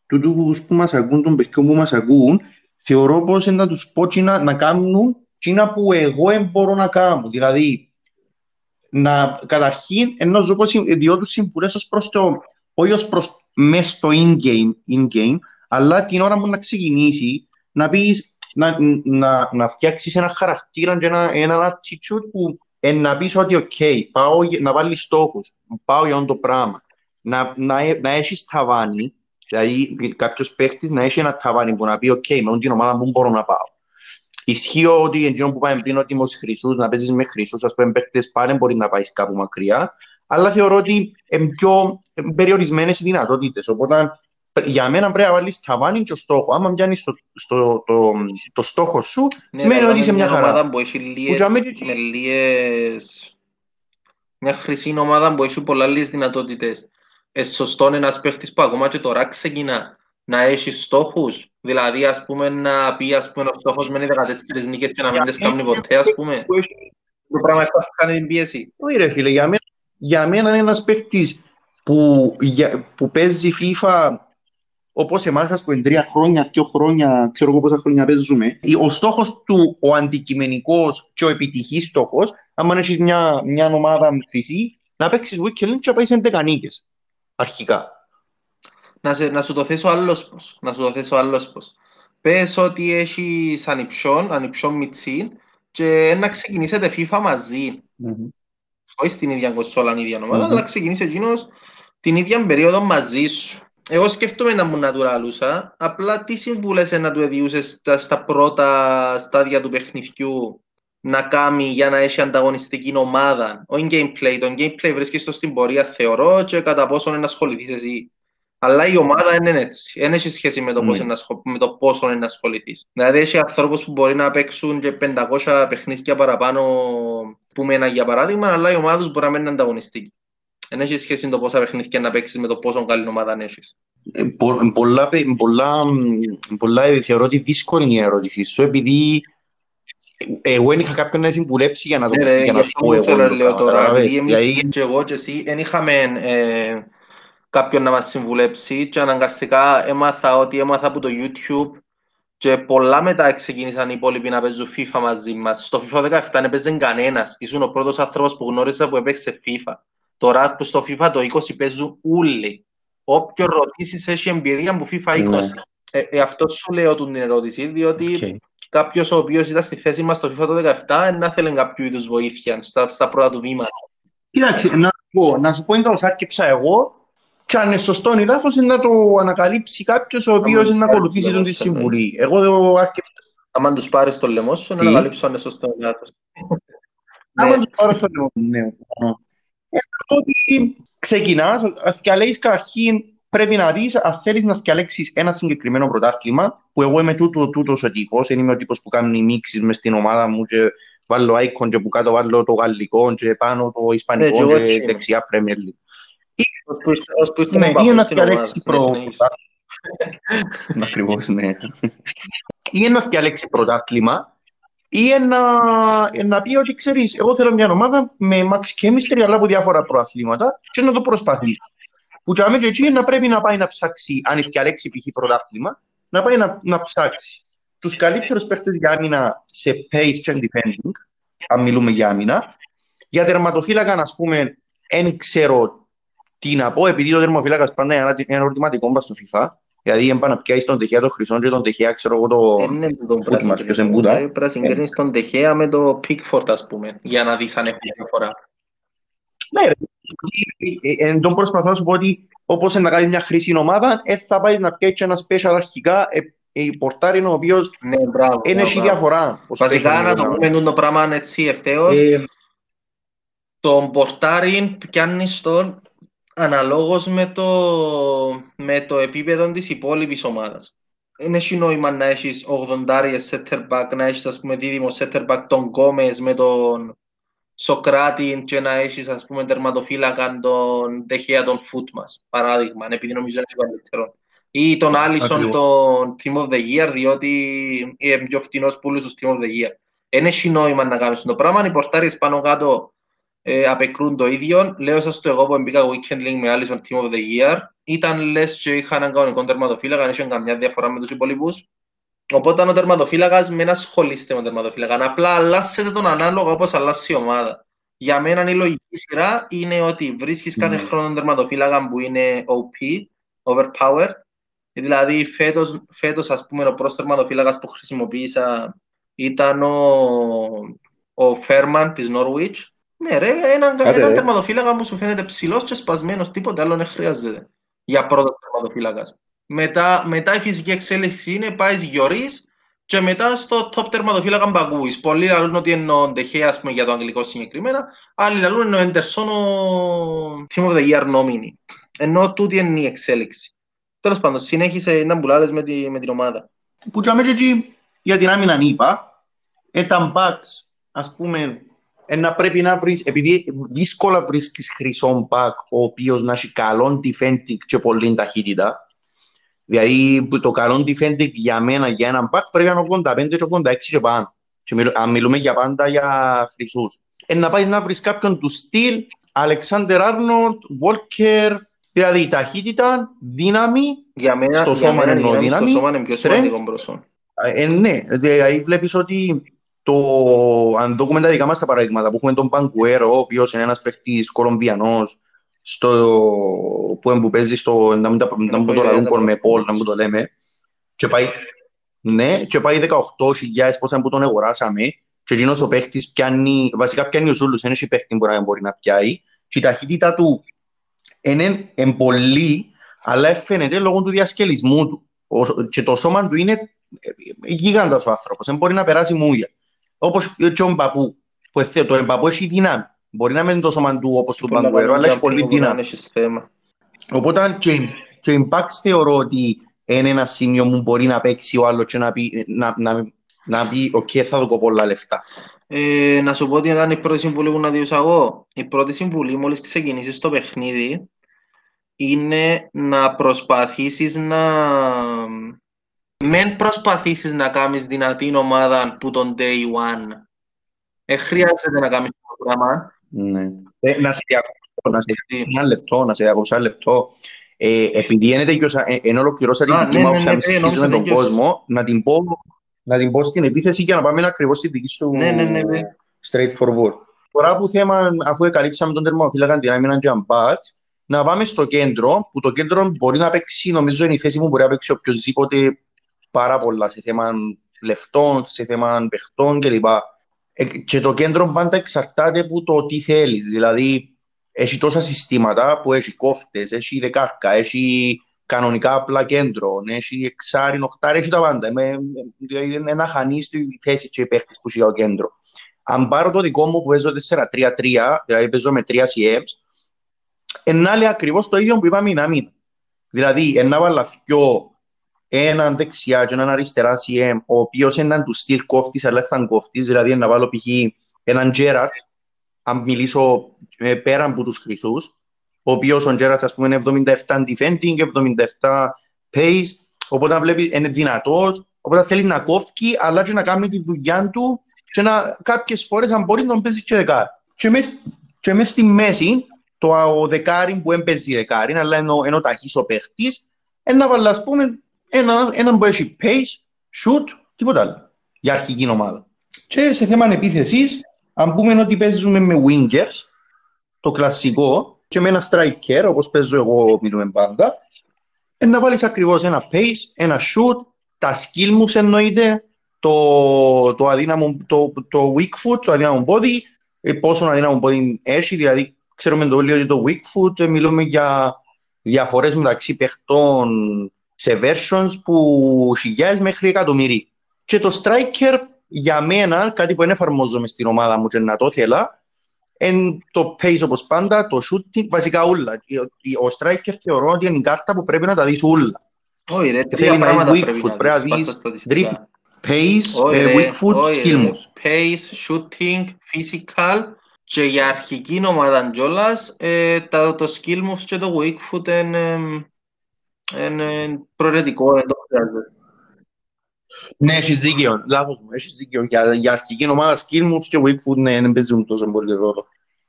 του που μας ακούν, των παιχτών που μας ακούν, θεωρώ πως να τους πω να, να κάνουν εκείνα που εγώ δεν μπορώ να κάνω. Δηλαδή, να, καταρχήν, ενώ ζω πως διώ τους συμβουλές ως προς το, όχι ως προς μες στο in-game, in-game, αλλά την ώρα μου να ξεκινήσει, να πεις, να, να, να φτιάξεις ένα χαρακτήρα και ένα, ένα attitude που ε, να πεις ότι ok, πάω να βάλεις στόχους, πάω για το πράγμα, να, να, να έχεις ταβάνι, Δηλαδή κάποιος παίχτης να έχει ένα ταβάνι που να πει: OK, με την ομάδα μου μπορώ να πάω. Ισχύει ότι εντύπωση που πάμε πριν ότι είμαι χρυσούς, να παίζεις με χρυσούς, ας πούμε, παίχτες πάνε μπορεί να πάεις κάπου μακριά. Αλλά θεωρώ ότι είναι πιο περιορισμένες οι δυνατότητες. Οπότε για μένα πρέπει να βάλεις ταβάνι και στόχος. Άμα πιάνει το, στο, το, το, στόχο σου, ναι, σημαίνει ότι είσαι μια χαρά. Ομάδα που έχει λίγες, με λίγες... Μια χρυσή ομάδα που έχει πολλά λίγες δυνατότητες ε, σωστό ένας παίχτης που ακόμα και τώρα ξεκινά να έχει στόχους, δηλαδή ας πούμε να πει ας πούμε ο στόχος με 14 νίκες και να μην τις κάνει ποτέ ας πούμε. Το πράγμα αυτό κάνει την πίεση. Όχι ρε φίλε, για μένα, για μένα είναι ένας παίχτης που, για, που παίζει FIFA όπως εμάς που είναι τρία χρόνια, δύο χρόνια, ξέρω εγώ πόσα χρόνια παίζουμε, ο στόχος του, ο αντικειμενικός και ο επιτυχής στόχος, αν έχεις μια, μια ομάδα χρυσή, να παίξεις weekend και να πάεις σε 11 νίκες αρχικά. Να, σε, να σου το θέσω άλλος πώς. Να σου το θέσω άλλος πώς. Πες ότι έχεις ανυψιόν, ανυψιόν μιτσί και να ξεκινήσετε FIFA μαζί. Mm-hmm. Όχι στην ίδια κοσόλα, την ίδια ομάδα, mm-hmm. αλλά ξεκινήσει εκείνος την ίδια περίοδο μαζί σου. Εγώ σκέφτομαι να μου να του ραλούσα, απλά τι συμβούλες να του εδιούσες στα, στα πρώτα στάδια του παιχνιδιού; Να κάνει για να έχει ανταγωνιστική ομάδα. Όχι gameplay. Το gameplay βρίσκεται στην πορεία, θεωρώ, και κατά πόσο να ασχοληθεί εσύ. Αλλά η ομάδα δεν είναι έτσι. Δεν έχει σχέση με το, πώς ναι. με το πόσο είναι να ασχοληθεί. Δηλαδή, έχει ανθρώπους που μπορεί να παίξουν και 500 παιχνίδια παραπάνω που μένα για παράδειγμα, αλλά η ομάδα του μπορεί να μην είναι ανταγωνιστική. Δεν έχει σχέση με το πόσα παιχνίδια να παίξεις με το πόσο καλή ομάδα έχεις. Ε, πολλά, πολλά, πολλά θεωρώ ότι δύσκολη είναι η ερώτηση σου, επειδή εγώ δεν είχα κάποιον να συμβουλέψει για να το, ναι, για να πω εγώ. Θέλω, λέω τώρα, επειδή εμείς και εγώ και εσύ δεν είχαμε ε, κάποιον να μας συμβουλέψει και αναγκαστικά έμαθα ότι έμαθα από το YouTube και πολλά μετά ξεκίνησαν οι υπόλοιποι να παίζουν FIFA μαζί μας. Στο FIFA 17 δεν έπαιζε κανένας. Ήσουν ο πρώτος άνθρωπος που γνώρισα που έπαιξε FIFA. Τώρα που στο FIFA το 20 παίζουν όλοι. Όποιο ρωτήσεις έχει εμπειρία από FIFA 20. Ναι. Ε, ε, αυτό σου λέω την ερώτηση, διότι okay. Κάποιος ο οποίος ήταν στη θέση μας στο FIFA το 17 να θέλει κάποιο είδους βοήθεια στα, στα πρώτα του βήματα. Κοίταξε, να, πω, να σου πω είναι το άρκεψα εγώ και αν είναι σωστό ή λάθος είναι να το ανακαλύψει κάποιος ο οποίος να ακολουθήσει τον τη συμβουλή. Εγώ το άρκεψα. Αν τους πάρεις το λαιμό σου, να ανακαλύψεις αν είναι σωστό ή λάθος. Αν τους πάρεις το λαιμό σου, ναι. ότι ξεκινάς και λέει καταρχήν πρέπει να δεις αν θέλεις να διαλέξεις ένα συγκεκριμένο πρωτάθλημα που εγώ είμαι τούτο, τούτος ο τύπος, δεν είμαι ο τύπος που κάνει μίξεις μες στην ομάδα μου και βάλω icon και που κάτω βάλω το γαλλικό και πάνω το ισπανικό και δεξιά Premier League. Ναι, ή να διαλέξει πρωτάθλημα. Ακριβώς, ναι. Ή να διαλέξει πρωτάθλημα ή να, να πει ότι ξέρεις, εγώ θέλω μια ομάδα με max chemistry αλλά από διάφορα προαθλήματα και να το προσπαθήσει. Που και και εκεί να πρέπει να πάει να ψάξει, αν διαλέξει π.χ. πρωτάθλημα, να πάει να, να ψάξει τους καλύτερους παίχτες για άμυνα σε pace and defending, αν μιλούμε για άμυνα. Για τερματοφύλακα, να πούμε, δεν ξέρω τι να πω, επειδή το τερμοφύλακα πάντα είναι ένα ερωτηματικό μπας στο FIFA. Δηλαδή, δεν πάει να πιάσει τον τεχέα των χρυσών και τον τεχέα, ξέρω εγώ το. Είναι τον πράσινο. Ποιο εμπούτα. Πρέπει να συγκρίνει τον τεχέα με το Pickford, ας πούμε, για να δεις αν έχει διαφορά. Ναι, εν τον προσπαθώ να σου πω ότι όπως να κάνει μια χρήση ομάδα, έτσι θα πάει να πιάσει ένα special αρχικά η πορτάρι είναι ο οποίος ναι, μπράβο, είναι έχει διαφορά. Βασικά να το πούμε το πράγμα έτσι ευθέως. Ε, τον πορτάρι πιάνει τον αναλόγως με το, με το επίπεδο της υπόλοιπης ομάδας. Δεν έχει νόημα να έχεις 80 center back, να έχεις ας πούμε δίδυμο center back τον Γκόμες με τον Σοκράτη και να έχεις ας πούμε τερματοφύλακα τον Τεχέα τον Φούτ μας, παράδειγμα, επειδή νομίζω είναι καλύτερο. Ή τον Άλισον τον Team of the Year, διότι είναι πιο φτηνός που όλους τους Team of the Year. Δεν έχει νόημα να κάνεις το πράγμα, οι πορτάρεις πάνω κάτω ε, απεκρούν το ίδιο. Λέω σας το εγώ που μπήκα Weekend Link με Άλισον Team of the Year. Ήταν λες και είχα έναν κανονικό τερματοφύλακα, δεν είχε καμιά διαφορά με τους υπολοιπούς. Οπότε ο τερματοφύλακας με ασχολείστε με τον τερματοφύλακα. Απλά αλλάσετε τον ανάλογα όπως αλλάσει η ομάδα. Για μένα η λογική σειρά είναι ότι βρίσκεις κάθε mm. χρόνο τερματοφύλακα που είναι OP, overpowered. Δηλαδή φέτος, φέτος ας πούμε ο πρώτος τερματοφύλακας που χρησιμοποίησα ήταν ο, ο Φέρμαν της Norwich. Ναι ρε, έναν, έναν τερματοφύλακα που σου φαίνεται ψηλός και σπασμένος, τίποτα άλλο δεν χρειάζεται για πρώτος τερματοφύλακας. Μετά, μετά η φυσική εξέλιξη είναι πάει γιορείς και μετά στο top τερματοφύλακα μπαγκούεις. Πολλοί λαλούν ότι είναι ο Ντεχέ, ας πούμε, για το αγγλικό συγκεκριμένα. Άλλοι λαλούν είναι ο Έντερσον ο Team of the Year nominee. Ενώ τούτη είναι η εξέλιξη. Τέλος πάντων, συνέχισε να μπουλάρες με, τη, με την ομάδα. Που και εκεί για την άμυνα είπα, ήταν μπακς, ας πούμε, να πρέπει να βρεις, επειδή δύσκολα βρίσκεις χρυσό μπακ, ο οποίος να έχει καλό defending και πολύ ταχύτητα, Δηλαδή το καλό defending για μένα για έναν πακ πρέπει να είναι 85 και 86 και πάνω. Και αν μιλούμε για πάντα για χρυσούς. Ε, να πάει να βρεις κάποιον του στυλ, Αλεξάνδερ Άρνοντ, Βόλκερ, δηλαδή ταχύτητα, δύναμη, για μένα, στο σώμα εννοώ δύναμη, στο σώμα είναι πιο σημαντικό μπροσό. Ε, ναι, δηλαδή βλέπεις ότι το, αν δούμε τα δικά μας τα παραδείγματα που έχουμε τον Παγκουέρο, ο οποίος είναι ένας παίχτης Κολομβιανός, στο, που, που παίζει στο, να μην, να μην το λαλούν με Πολ, να μην το λέμε. Και πάει, ναι, και πάει 18.000 πόσα που τον αγοράσαμε και εκείνος ο παίχτης πιάνει, βασικά πιάνει ο Ζούλους, είναι παίχτη που να μπορεί να πιάει και η ταχύτητα του είναι πολύ, αλλά φαίνεται λόγω του διασκελισμού του. Και το σώμα του είναι γίγαντας ο άνθρωπος, δεν μπορεί να περάσει μούγια. Όπως και ο Μπαπού, που το Εμπαπού έχει δύναμη. Μπορεί να μην είναι τόσο μαντού όπως το Μπαγκουέρο, αλλά έχει πολύ δύναμη. Οπότε και, και Impact θεωρώ ότι είναι ένα σημείο που μπορεί να παίξει ο άλλος και να πει, να, να, να πει «ΟΚ, θα δω πολλά λεφτά». Ε, να σου πω ότι ήταν η πρώτη συμβουλή που να διούσα εγώ. Η πρώτη συμβουλή μόλις ξεκινήσεις το παιχνίδι είναι να προσπαθήσεις να... Μεν προσπαθήσεις να κάνεις δυνατή ομάδα που τον day one. Ε, χρειάζεται να κάνεις το πράγμα. Ναι. Ε, να σε διακόψω, να σε ένα λεπτό, να σε διακόψω ένα λεπτό. Ε, επειδή είναι τελειώσα, ε, ενώ ολοκληρώσα την δική μου άποψη με τον κόσμο, να την, πω, να την πω στην επίθεση για να πάμε ακριβώς στη δική σου ναι, ναι, ναι, ναι. straight forward. Τώρα που θέμα, αφού εκαλύψαμε τον τερματοφύλακα την άμυνα jump να πάμε στο κέντρο, που το κέντρο μπορεί να παίξει, νομίζω είναι η θέση μου, μπορεί να παίξει οποιοδήποτε πάρα πολλά σε θέμα λεφτών, σε θέμα παιχτών κλπ. Ε, και το κέντρο πάντα εξαρτάται από το τι θέλεις. Δηλαδή, έχει τόσα συστήματα που έχει κόφτες, έχει δεκάρκα, έχει κανονικά απλά κέντρο, έχει εξάρι, νοχτάρι, έχει τα πάντα. Δηλαδή, είναι ένα χανί στη θέση και παίχτης που έχει το κέντρο. Αν πάρω το δικό μου που παίζω 4-3-3, δηλαδή παίζω με 3 CMs, ενά λέει ακριβώς το ίδιο που είπαμε να μην. Δηλαδή, ένα βάλα δυο, έναν δεξιά και έναν αριστερά CM, ο οποίος έναν του στυλ κόφτης, αλλά ήταν κόφτης, δηλαδή να βάλω π.χ. έναν Τζέραρτ, αν μιλήσω ε, πέρα από τους χρυσούς, ο οποίος ο Τζέραρτ, ας πούμε, είναι 77 defending, 77 pace, οπότε βλέπεις είναι δυνατός, οπότε θέλει να κόφει, αλλά και να κάνει τη δουλειά του και να, κάποιες φορές αν μπορεί να τον παίζει και δεκάρι. Και μέσα και μες στη μέση, το δεκάρι που έμπαιζε δεκάρι, αλλά ενώ, ενώ ταχύς ο παίχτης, ένα βάλα, ας πούμε, έναν ένα που έχει pace, shoot, τίποτα άλλο, για αρχική ομάδα. Και σε θέμα επίθεσης, αν πούμε ότι παίζουμε με wingers, το κλασικό, και με ένα striker, όπως παίζω εγώ, μιλούμε πάντα, να βάλεις ακριβώς ένα pace, ένα shoot, τα skill μου εννοείται, το, το, αδύναμο, το, το weak foot, το αδύναμο πόδι, ε, πόσο αδύναμο πόδι έχει, δηλαδή ξέρουμε το όλοι ότι το weak foot ε, μιλούμε για διαφορές μεταξύ παιχτών σε versions που χιλιάδες μέχρι εκατομμύρια. Και το striker για μένα, κάτι που δεν εφαρμόζομαι στην ομάδα μου και να το ήθελα, είναι το pace όπως πάντα, το shooting, βασικά όλα. Ο striker θεωρώ ότι είναι η κάρτα που πρέπει να τα δεις όλα. Όχι ρε, τρία πράγματα πρέπει να δεις, πρέπει να Pace, uh, weak foot, skill moves. Pace, shooting, physical και για αρχική ομάδα κιόλας ε, το, το skill moves και το weak foot είναι, είναι προαιρετικό, δεν το χρειάζεται. Ναι, έχεις δίκαιο, λάθος μου, έχεις δίκαιο. Για, για αρχική ομάδα skill moves και weak foot ναι, δεν παίζουν τόσο πολύ ρόλο.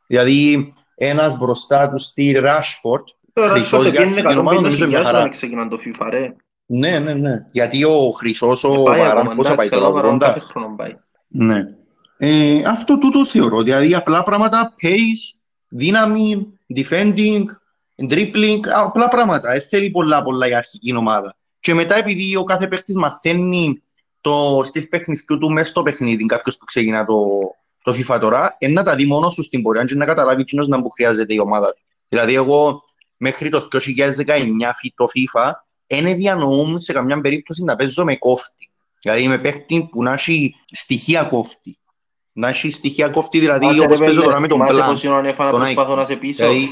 Δηλαδή, ένας μπροστά τους στη Rashford, Τώρα, Rashford για την ομάδα νομίζω μια χαρά. ξεκινάνε το FIFA, ρε. Ναι, ναι, ναι. Γιατί ο Χρυσός, ο Βαράν, πόσα πάει τώρα, 80. Ναι. Ε, αυτό τούτο θεωρώ. Δηλαδή απλά πράγματα, pace, δύναμη, defending, dribbling, απλά πράγματα. Δεν θέλει πολλά πολλά η αρχική ομάδα. Και μετά επειδή ο κάθε παίχτης μαθαίνει το στυλ παιχνιδιού του μέσα στο παιχνίδι, κάποιος που ξεκινά το, το FIFA τώρα, είναι να τα δει μόνος σου στην πορεία και να καταλάβει κοινός να που χρειάζεται η ομάδα. Δηλαδή εγώ μέχρι το 2019 το FIFA δεν διανοούν σε καμιά περίπτωση να παίζω με κόφτη. Δηλαδή με παίχτη που να έχει στοιχεία κόφτη. Να έχει στοιχεία κόφτη, δηλαδή όπως παίζω τώρα με τον πλάν. Μάσε πόσο να προσπαθώ να σε πείσω; Δηλαδή...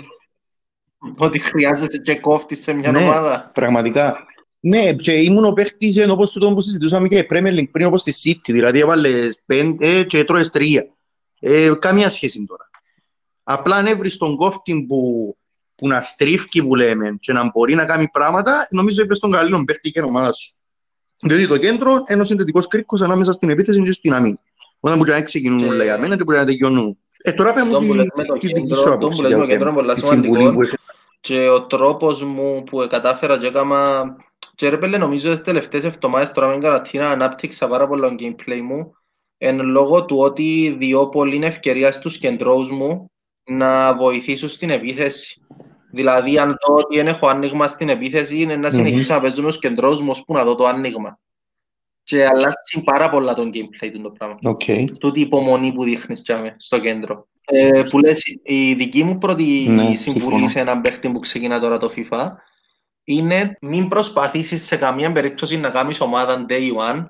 Ότι χρειάζεται και κόφτη σε μια ναι, ομάδα. πραγματικά. Ναι, και ήμουν ο παίχτης όπως το που συζητούσαμε και Premier League πριν όπως στη City, δηλαδή έβαλες πέντε και έτρωες τρία. Ε, καμία σχέση τώρα. Απλά αν έβρεις τον κόφτη που που να στρίφει που λέμε και να μπορεί να κάνει πράγματα, νομίζω ότι τον καλύτερο παίχτη και ομάδα σου. Διότι το κέντρο είναι ένα συνδετικός κρίκος ανάμεσα στην επίθεση και στην αμήνη. Όταν μπορεί να ξεκινούν όλα για μένα και μπορεί να τελειώνουν. Ε, τώρα πέμε τη δική σου άποψη. Το κέντρο είναι πολύ σημαντικό και ο τρόπος μου που κατάφερα και έκανα και ρε πέλε νομίζω ότι τελευταίες εβδομάδες τώρα με καρατίνα ανάπτυξα πάρα πολύ το gameplay μου εν λόγω του ότι διώ πολύ ευκαιρία στους κεντρώους μου να βοηθήσουν στην επίθεση. Δηλαδή, αν δω ότι δεν έχω άνοιγμα στην επίθεση, είναι να συνεχίσω mm-hmm. να παίζουμε ως κεντρός μου, ώσπου να δω το άνοιγμα. Και αλλάζει πάρα πολλά τον gameplay του το πράγμα. Okay. Τούτη υπομονή που δείχνεις τσάμε, στο κέντρο. Ε, που λες, η δική μου πρώτη ναι, συμβουλή σε έναν παίχτη που ξεκινά τώρα το FIFA είναι μην προσπαθήσεις σε καμία περίπτωση να κάνεις ομάδα day one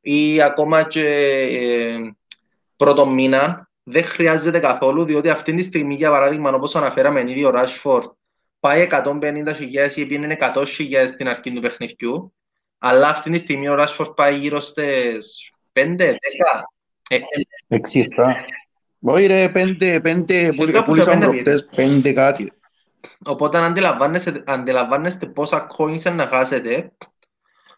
ή ακόμα και ε, πρώτο μήνα δεν χρειάζεται καθόλου, διότι αυτή τη στιγμή, για παράδειγμα, όπως αναφέραμε ήδη ο Ράσφορντ, πάει 150.000 ή είναι 100.000 στην αρχή του παιχνιδιού, αλλά αυτή τη στιγμή ο Ράσφορντ πάει γύρω στις 5, 10. 6, 7. Όχι ρε, 5, 5, πούλησαν προχτές, 5 κάτι. Οπότε αν αντιλαμβάνεστε, αντιλαμβάνεστε πόσα coins να χάσετε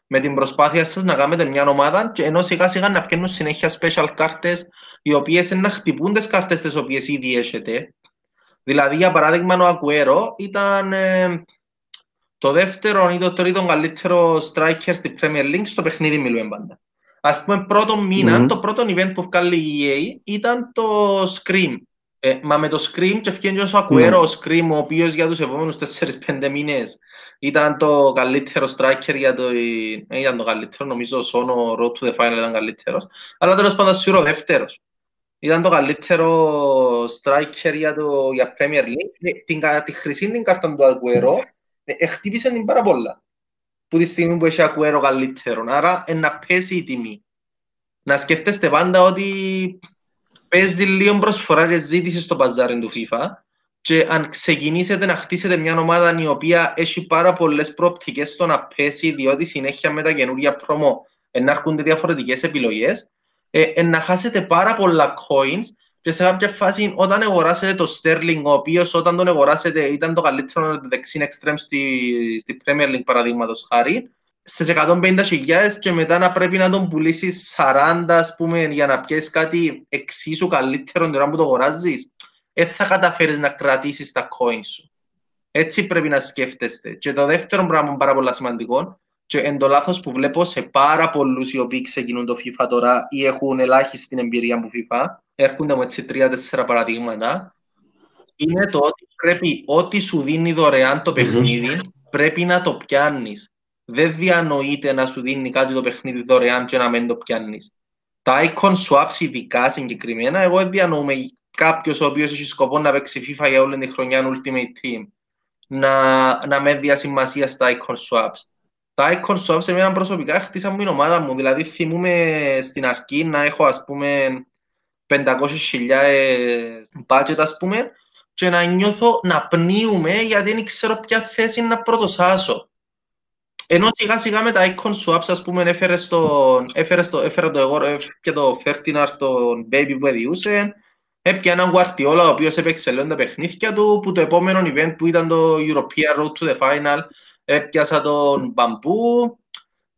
με την προσπάθεια σας να κάνετε μια ομάδα και ενώ σιγά σιγά να πιένουν συνέχεια special κάρτες οι οποίες να χτυπούν τις κάρτες τις οποίες ήδη έχετε. Δηλαδή, για παράδειγμα, ο Ακουέρο ήταν ε, το δεύτερο ή το τρίτο καλύτερο striker στη Premier League στο παιχνίδι μιλούμε πάντα. Ας πούμε, πρώτο μήνα, mm-hmm. το πρώτο event που βγάλει η EA ήταν το Scream. Ε, μα με το Scream και ευκαιρία ο Ακουέρο, mm-hmm. ο Scream, ο οποίος για τους επόμενους 4-5 μήνες ήταν το καλύτερο striker για το... Ε, ήταν το καλύτερο, νομίζω ο Σόνο Road to the Final ήταν καλύτερος. Αλλά τέλος πάντων σίγουρο δεύτερος. Ήταν το καλύτερο striker για, το, για Premier League. Ε, την, τη χρυσή την κάρτα του Ακουέρο ε, χτύπησε την πάρα πολλά. Που τη στιγμή που έχει Ακουέρο καλύτερο. Άρα ε, να πέσει η τιμή. Να σκέφτεστε πάντα ότι παίζει λίγο προσφορά και ζήτηση στο παζάρι του FIFA και αν ξεκινήσετε να χτίσετε μια ομάδα η οποία έχει πάρα πολλές προοπτικές στο να πέσει, διότι συνέχεια με τα καινούργια προμο να έρχονται διαφορετικές επιλογές, ε, ε, να χάσετε πάρα πολλά coins και σε κάποια φάση όταν αγοράσετε το Sterling, ο οποίος όταν τον αγοράσετε ήταν το καλύτερο δεξί extreme στη, στη Premier League παραδείγματος χάρη, στις 150.000 και μετά να πρέπει να τον πουλήσεις 40 ας πούμε, για να πιέσεις κάτι εξίσου καλύτερο την ώρα που το αγοράζεις δεν θα καταφέρεις να κρατήσεις τα coins σου. Έτσι πρέπει να σκέφτεστε. Και το δεύτερο πράγμα πάρα πολύ σημαντικό, και εν το λάθος που βλέπω σε πάρα πολλούς οι οποίοι ξεκινούν το FIFA τώρα ή έχουν ελάχιστη εμπειρία από FIFA, έρχονται με έτσι τρία-τέσσερα παραδείγματα, είναι το ότι πρέπει ό,τι σου δίνει δωρεάν το παιχνίδι, πρέπει να το πιάνεις. Δεν διανοείται να σου δίνει κάτι το παιχνίδι δωρεάν και να μην το πιάνεις. Τα icon swaps ειδικά συγκεκριμένα, εγώ δεν διανοούμε κάποιος ο οποίος έχει σκοπό να παίξει FIFA για όλη τη χρονιά Ultimate Team να, να με διασημασία στα icon swaps. Τα icon swaps εμένα προσωπικά χτίσαν την ομάδα μου. Δηλαδή θυμούμαι στην αρχή να έχω ας πούμε 500.000 budget ας πούμε και να νιώθω να πνίουμε γιατί δεν ξέρω ποια θέση να πρωτοσάσω. Ενώ σιγά σιγά με τα icon swaps ας πούμε έφερε, στο, έφερε, στο, έφερε το εγώ και το Ferdinand τον baby που έδιούσε έπια έναν Guardiola ο οποίος έπαιξε λέω τα παιχνίδια του που το επόμενο event που ήταν το European Road to the Final έπιασα τον Μπαμπού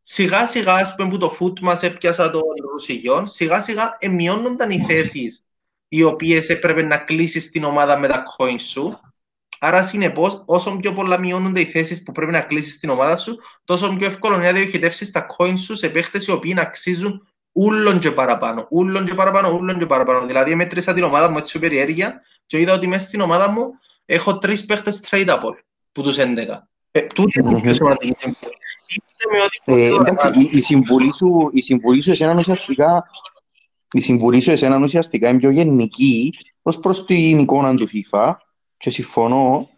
σιγά σιγά ας πούμε που το foot μας έπιασα τον Ρουσιγιόν σιγά σιγά εμειώνονταν οι θέσεις οι οποίες έπρεπε να κλείσεις την ομάδα με τα coins σου Άρα, συνεπώς, όσο πιο πολλά μειώνονται οι θέσεις που πρέπει να κλείσεις την ομάδα σου, τόσο πιο εύκολο είναι να διοχετεύσεις τα coins σου σε παίχτες οι οποίοι να αξίζουν ούλον και παραπάνω, ούλον και παραπάνω, ούλον και παραπάνω. Δηλαδή, μέτρησα την ομάδα μου έτσι περιέργεια και είδα ότι μέσα στην ομάδα μου έχω τρεις παίχτες tradable που τους 11. Ε, τούτη είναι η πιο σημαντική ε, Εντάξει, η συμβουλή σου, η συμβουλή σου εσένα ουσιαστικά η συμβουλή σου εσένα ουσιαστικά είναι πιο γενική ως προς την εικόνα του FIFA και συμφωνώ.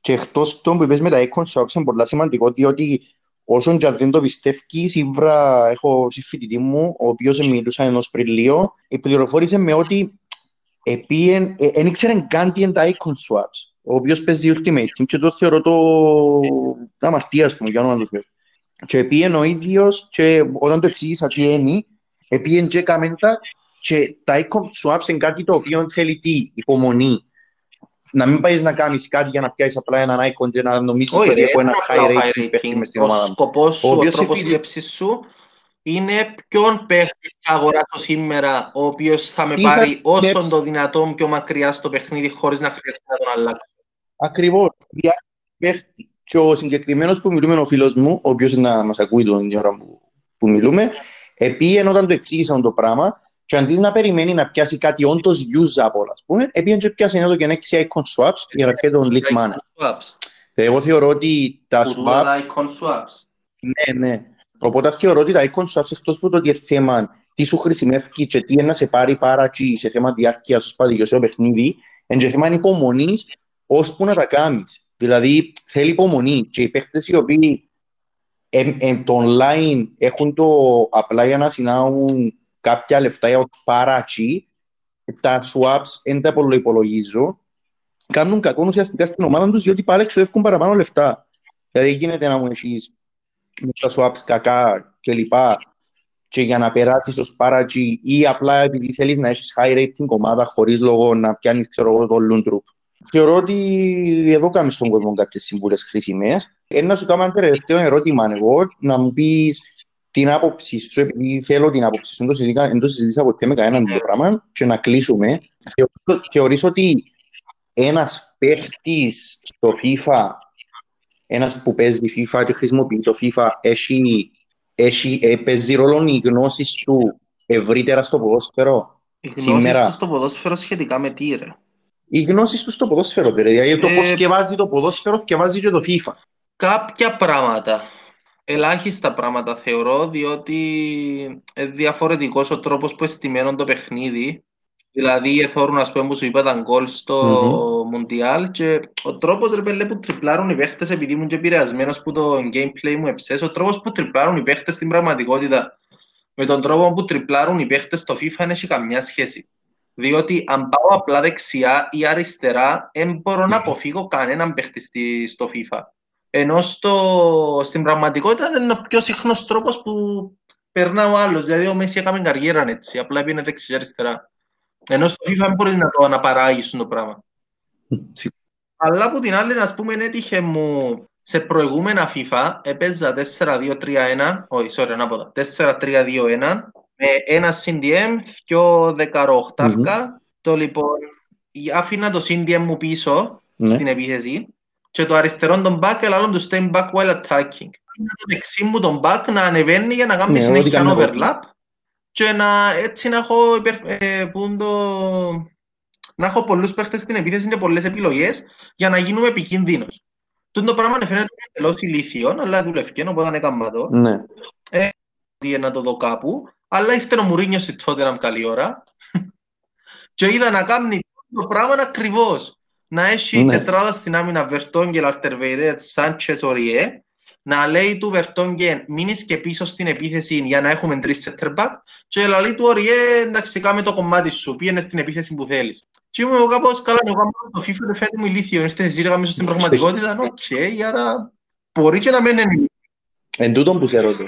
Και εκτός των που είπες με τα icon shops είναι πολύ σημαντικό διότι Όσον και αν δεν το πιστεύει, σίγουρα έχω συμφιτητή μου, ο οποίος μιλούσα ενός πριν λίγο, πληροφόρησε με ότι δεν ε, ήξερε καν τι είναι τα icon swaps, ο οποίος παίζει Ultimate Team και το θεωρώ το αμαρτία, ας πούμε, για όνομα του Θεού. Και επίεν ο ίδιος, και όταν το εξήγησα τι είναι, επίεν και καμέντα, και τα icon swaps είναι κάτι το οποίο θέλει τι, υπομονή να μην πάεις να κάνεις κάτι για να πιάσεις απλά έναν icon και να νομίσει ότι έχω ένα high rating παίχτη μες στην ομάδα μου. Ο σκοπός σου, ο, ο τρόπος σκέψης σου είναι ποιον παίχτη θα αγοράσω σήμερα ο οποίος θα με πάρει όσο το δυνατόν πιο μακριά στο παιχνίδι χωρίς να χρειαστεί να τον αλλάξω. Ακριβώς. Και ο συγκεκριμένος που μιλούμε, ο φίλος μου, ο οποίος να μας ακούει την ώρα που, που μιλούμε, επίεν όταν το εξήγησαν το πράγμα, και αντί να περιμένει να πιάσει κάτι όντως usable, ας πούμε, επειδή και πιάσει ένα το Galaxy Icon Swaps για να πιέσει τον Leak Mana. Εγώ θεωρώ ότι τα swaps... icon swaps. Ναι, ναι. Οπότε θεωρώ ότι τα icon swaps εκτός από το ότι θέμα τι σου χρησιμεύει και τι είναι να σε πάρει πάρα και σε θέμα διάρκειας σου σπάδι σε παιχνίδι, είναι και θέμα υπομονής ώσπου να τα κάνεις. Δηλαδή θέλει υπομονή και οι παίχτες οι οποίοι εν, εν, το online έχουν το απλά για να συνάουν κάποια λεφτά για παράτσι, τα swaps δεν τα υπολογίζω, κάνουν κακό ουσιαστικά στην ομάδα τους διότι πάλι εξοδεύουν παραπάνω λεφτά. Δηλαδή γίνεται να μου έχεις με τα swaps κακά κλπ. Και για να περάσεις ως παράτσι ή απλά επειδή θέλεις να έχεις high rating ομάδα χωρίς λόγο να πιάνεις ξέρω εγώ το loon troop. Θεωρώ ότι εδώ κάνεις στον κόσμο κάποιες συμβούλες χρήσιμες. Ένα σου κάνω ένα τελευταίο ερώτημα εγώ, να μου πεις την άποψη σου, επειδή θέλω την άποψη σου, δεν το συζήτησα ποτέ με κανέναν τέτοιο πράγμα και να κλείσουμε. Θεωρείς ότι ένας παίχτης στο FIFA, ένας που παίζει FIFA και χρησιμοποιεί το FIFA, έχει, έχει, ε, παίζει ρόλο οι γνώσεις του ευρύτερα στο ποδόσφαιρο. Οι γνώσεις του στο ποδόσφαιρο σχετικά με τι, ρε. Οι γνώσεις τους στο ποδόσφαιρο, δηλαδή ε, το πώς σκευάζει το ποδόσφαιρο, σκευάζει και το FIFA. Κάποια πράγματα. Ελάχιστα πράγματα θεωρώ, διότι είναι διαφορετικός ο τρόπος που εστιμένουν το παιχνίδι Δηλαδή, εθώρουν, ας πούμε, που σου είπα τα γκολ στο Μουντιάλ και ο τρόπος, ρε πέλε, που τριπλάρουν οι παίχτες, επειδή ήμουν και επηρεασμένος που το gameplay μου εψές, ο τρόπος που τριπλάρουν οι παίχτες στην πραγματικότητα με τον τρόπο που τριπλάρουν οι παίχτες στο FIFA δεν έχει καμιά σχέση. Διότι αν πάω απλά δεξιά ή αριστερά, δεν μπορώ να αποφύγω κανέναν παίχτη στο FIFA. Ενώ στο, στην πραγματικότητα είναι ο πιο συχνός τρόπος που περνά ο άλλος. Δηλαδή ο Μέση έκαμε καριέρα έτσι, απλά πήγαινε δεξιά αριστερά. Ενώ στο FIFA δεν μπορεί να το αναπαράγεις το πράγμα. Αλλά από την άλλη, να πούμε, έτυχε μου σε προηγούμενα FIFA έπαιζα 4-2-3-1, όχι, sorry, ανάποδα, 4-3-2-1, με ένα CDM, δυο 18 Το λοιπόν, άφηνα το CDM μου πίσω ναι. στην επίθεση και το αριστερό τον back, αλλά το stay back while attacking. Το δεξί μου τον back να ανεβαίνει για να κάνει ναι, συνέχεια overlap και να, έτσι να έχω, υπερ, ε, το, να έχω πολλούς παίχτες στην επίθεση και πολλές επιλογές για να γίνουμε επικίνδυνος. Τον το πράγμα φαίνεται εντελώς ηλίθιο, αλλά δουλεύει, οπότε είναι καμπατό. Ναι. Ε, να το δω κάπου, αλλά ήρθε ο Μουρίνιος στη τότε να καλή ώρα και είδα να κάνει το πράγμα ακριβώς. Να έχει ναι. τετράδα στην άμυνα Βερτόγγελ, Αρτερβεϊρέτ, Σάντσες, Οριέ να λέει του Βερτόγγεν μείνεις και πίσω στην επίθεση για να έχουμε τρεις center και λέει του Οριέ εντάξει κάμε το κομμάτι σου, πήγαινε στην επίθεση που θέλεις. Και είμαι εγώ κάπως καλά, εγώ κάνω το FIFA δεν φαίνεται μου ηλίθιο, είστε εσύ ρε στην πραγματικότητα, οκ, άρα μπορεί και να μένει Εν τούτον που σε ρωτώ.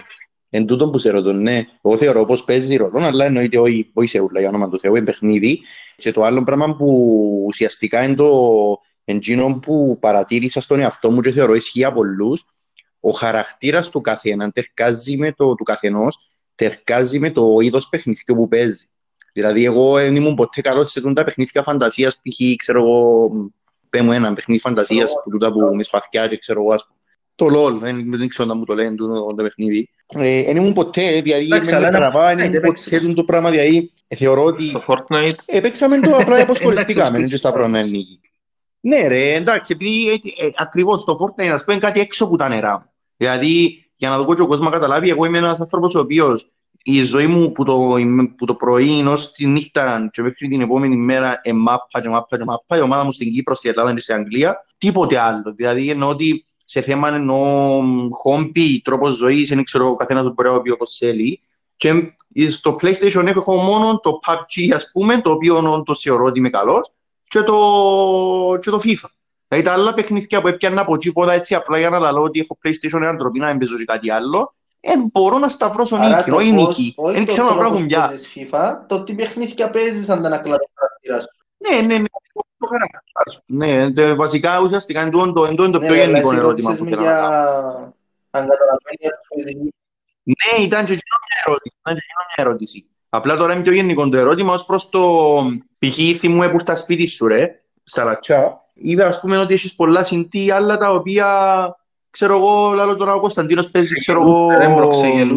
Εν τούτον που σε ρωτώ, ναι. Εγώ θεωρώ πως παίζει ρόλο, αλλά εννοείται όχι, όχι σε ούλα, για όνομα του Θεού, είναι παιχνίδι. Και το άλλο πράγμα που ουσιαστικά είναι το εντζίνο που παρατήρησα στον εαυτό μου και θεωρώ ισχύει από πολλούς, ο χαρακτήρας του καθένα τερκάζει με το του καθενός, τερκάζει με το είδος παιχνιδιού που παίζει. Δηλαδή, εγώ δεν ήμουν ποτέ καλός σε τα παιχνίδια φαντασίας, π.χ. ξέρω εγώ, πέμω ένα παιχνίδι φαντασίας που τούτα που με σπαθιά και ξέρω εγώ, το LOL, δεν ξέρω να μου το λένε το, το παιχνίδι. Ε, δεν ήμουν ποτέ, δηλαδή με τραβά, δεν ήμουν ποτέ το πράγμα, δηλαδή θεωρώ ότι... Το Fortnite. Επέξαμε το απλά αποσχοληστήκαμε, και στα πρώτα νίκη. Ναι ρε, εντάξει, επειδή ε, ε, ακριβώς το Fortnite, ας πούμε, κάτι έξω από τα νερά. Δηλαδή, για να το πω και ο κόσμος καταλάβει, εγώ είμαι ένας άνθρωπος ο οποίος η ζωή μου που το, που το πρωί ως τη νύχτα και μέχρι την επόμενη μέρα εμάπα και μάπα και μάπα, η ομάδα μου στην Κύπρο, στην Ελλάδα και στην Αγγλία, τίποτε άλλο. Δηλαδή εννοώ ότι σε θέμα εννοώ χόμπι, τρόπος ζωής, δεν ξέρω ο καθένας μπορεί να πει όπως θέλει. Και στο PlayStation έχω μόνο το PUBG, ας πούμε, το οποίο το θεωρώ ότι είμαι καλός, και το, και το FIFA. Δηλαδή τα άλλα παιχνίδια που έπιανα από τίποτα έτσι απλά για να λέω ότι έχω PlayStation έναν τροπή να μην παίζω κάτι άλλο, ε, μπορώ να σταυρώσω νίκη, όχι νίκη. Δεν ξέρω να βρω κουμπιά. FIFA, το τι παιχνίδια παίζεις αν δεν ακλά το χαρακτήρα σου. Ναι, ναι, ναι. Ναι, βασικά ουσιαστικά είναι το, το, το πιο ναι, γενικό ερώτημα που θέλω να κάνω. Ναι, ήταν και μια ερώτηση. Ήταν και μια ερώτηση. Απλά τώρα είναι πιο γενικό το ερώτημα ως προς το π.χ. θυμούμε που στα σπίτι σου ρε, στα λατσά, είδα ας πούμε ότι έχεις πολλά συντή άλλα τα οποία ξέρω εγώ, λάλο τώρα ο Κωνσταντίνος παίζει, ξέρω εγώ,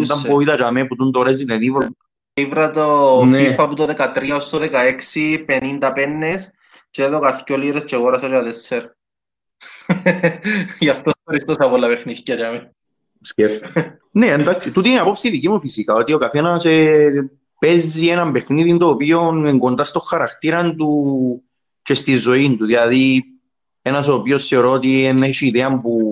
ήταν που είδα για μέ που τον το Resident Evil. Ήβρα το ναι. FIFA που το 13 ως το 16, 50 πέννες και έδωκα δυο λίρες και αγόρασα για τέσσερ. Γι' αυτό ευχαριστώ από όλα παιχνίδια για μέ. Σκέφτε. ναι, εντάξει, τούτη είναι απόψη δική μου φυσικά, ότι ο καθένας ε, παίζει ένα παιχνίδι το οποίο είναι κοντά στο χαρακτήρα του και στη ζωή του. Δηλαδή, ένας ο οποίος θεωρώ ότι έχει ιδέα που,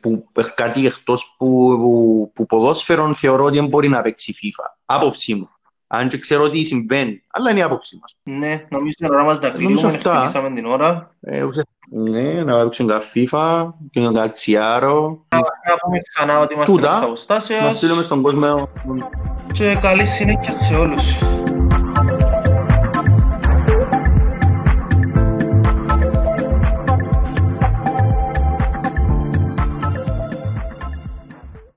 που κάτι εκτός που, που, που ποδόσφαιρο θεωρώ ότι δεν μπορεί να παίξει FIFA. Άποψή μου. Αν και ξέρω τι συμβαίνει, αλλά είναι η άποψή μας. Ναι, νομίζω την ώρα μας να κλείνουμε, χτυπήσαμε την ώρα. Ε, ναι, να παίξουμε τα FIFA και να τα τσιάρω. Να πούμε ξανά ότι είμαστε μέσα αποστάσεως. Να στείλουμε στον κόσμο. Και καλή συνέχεια σε όλους.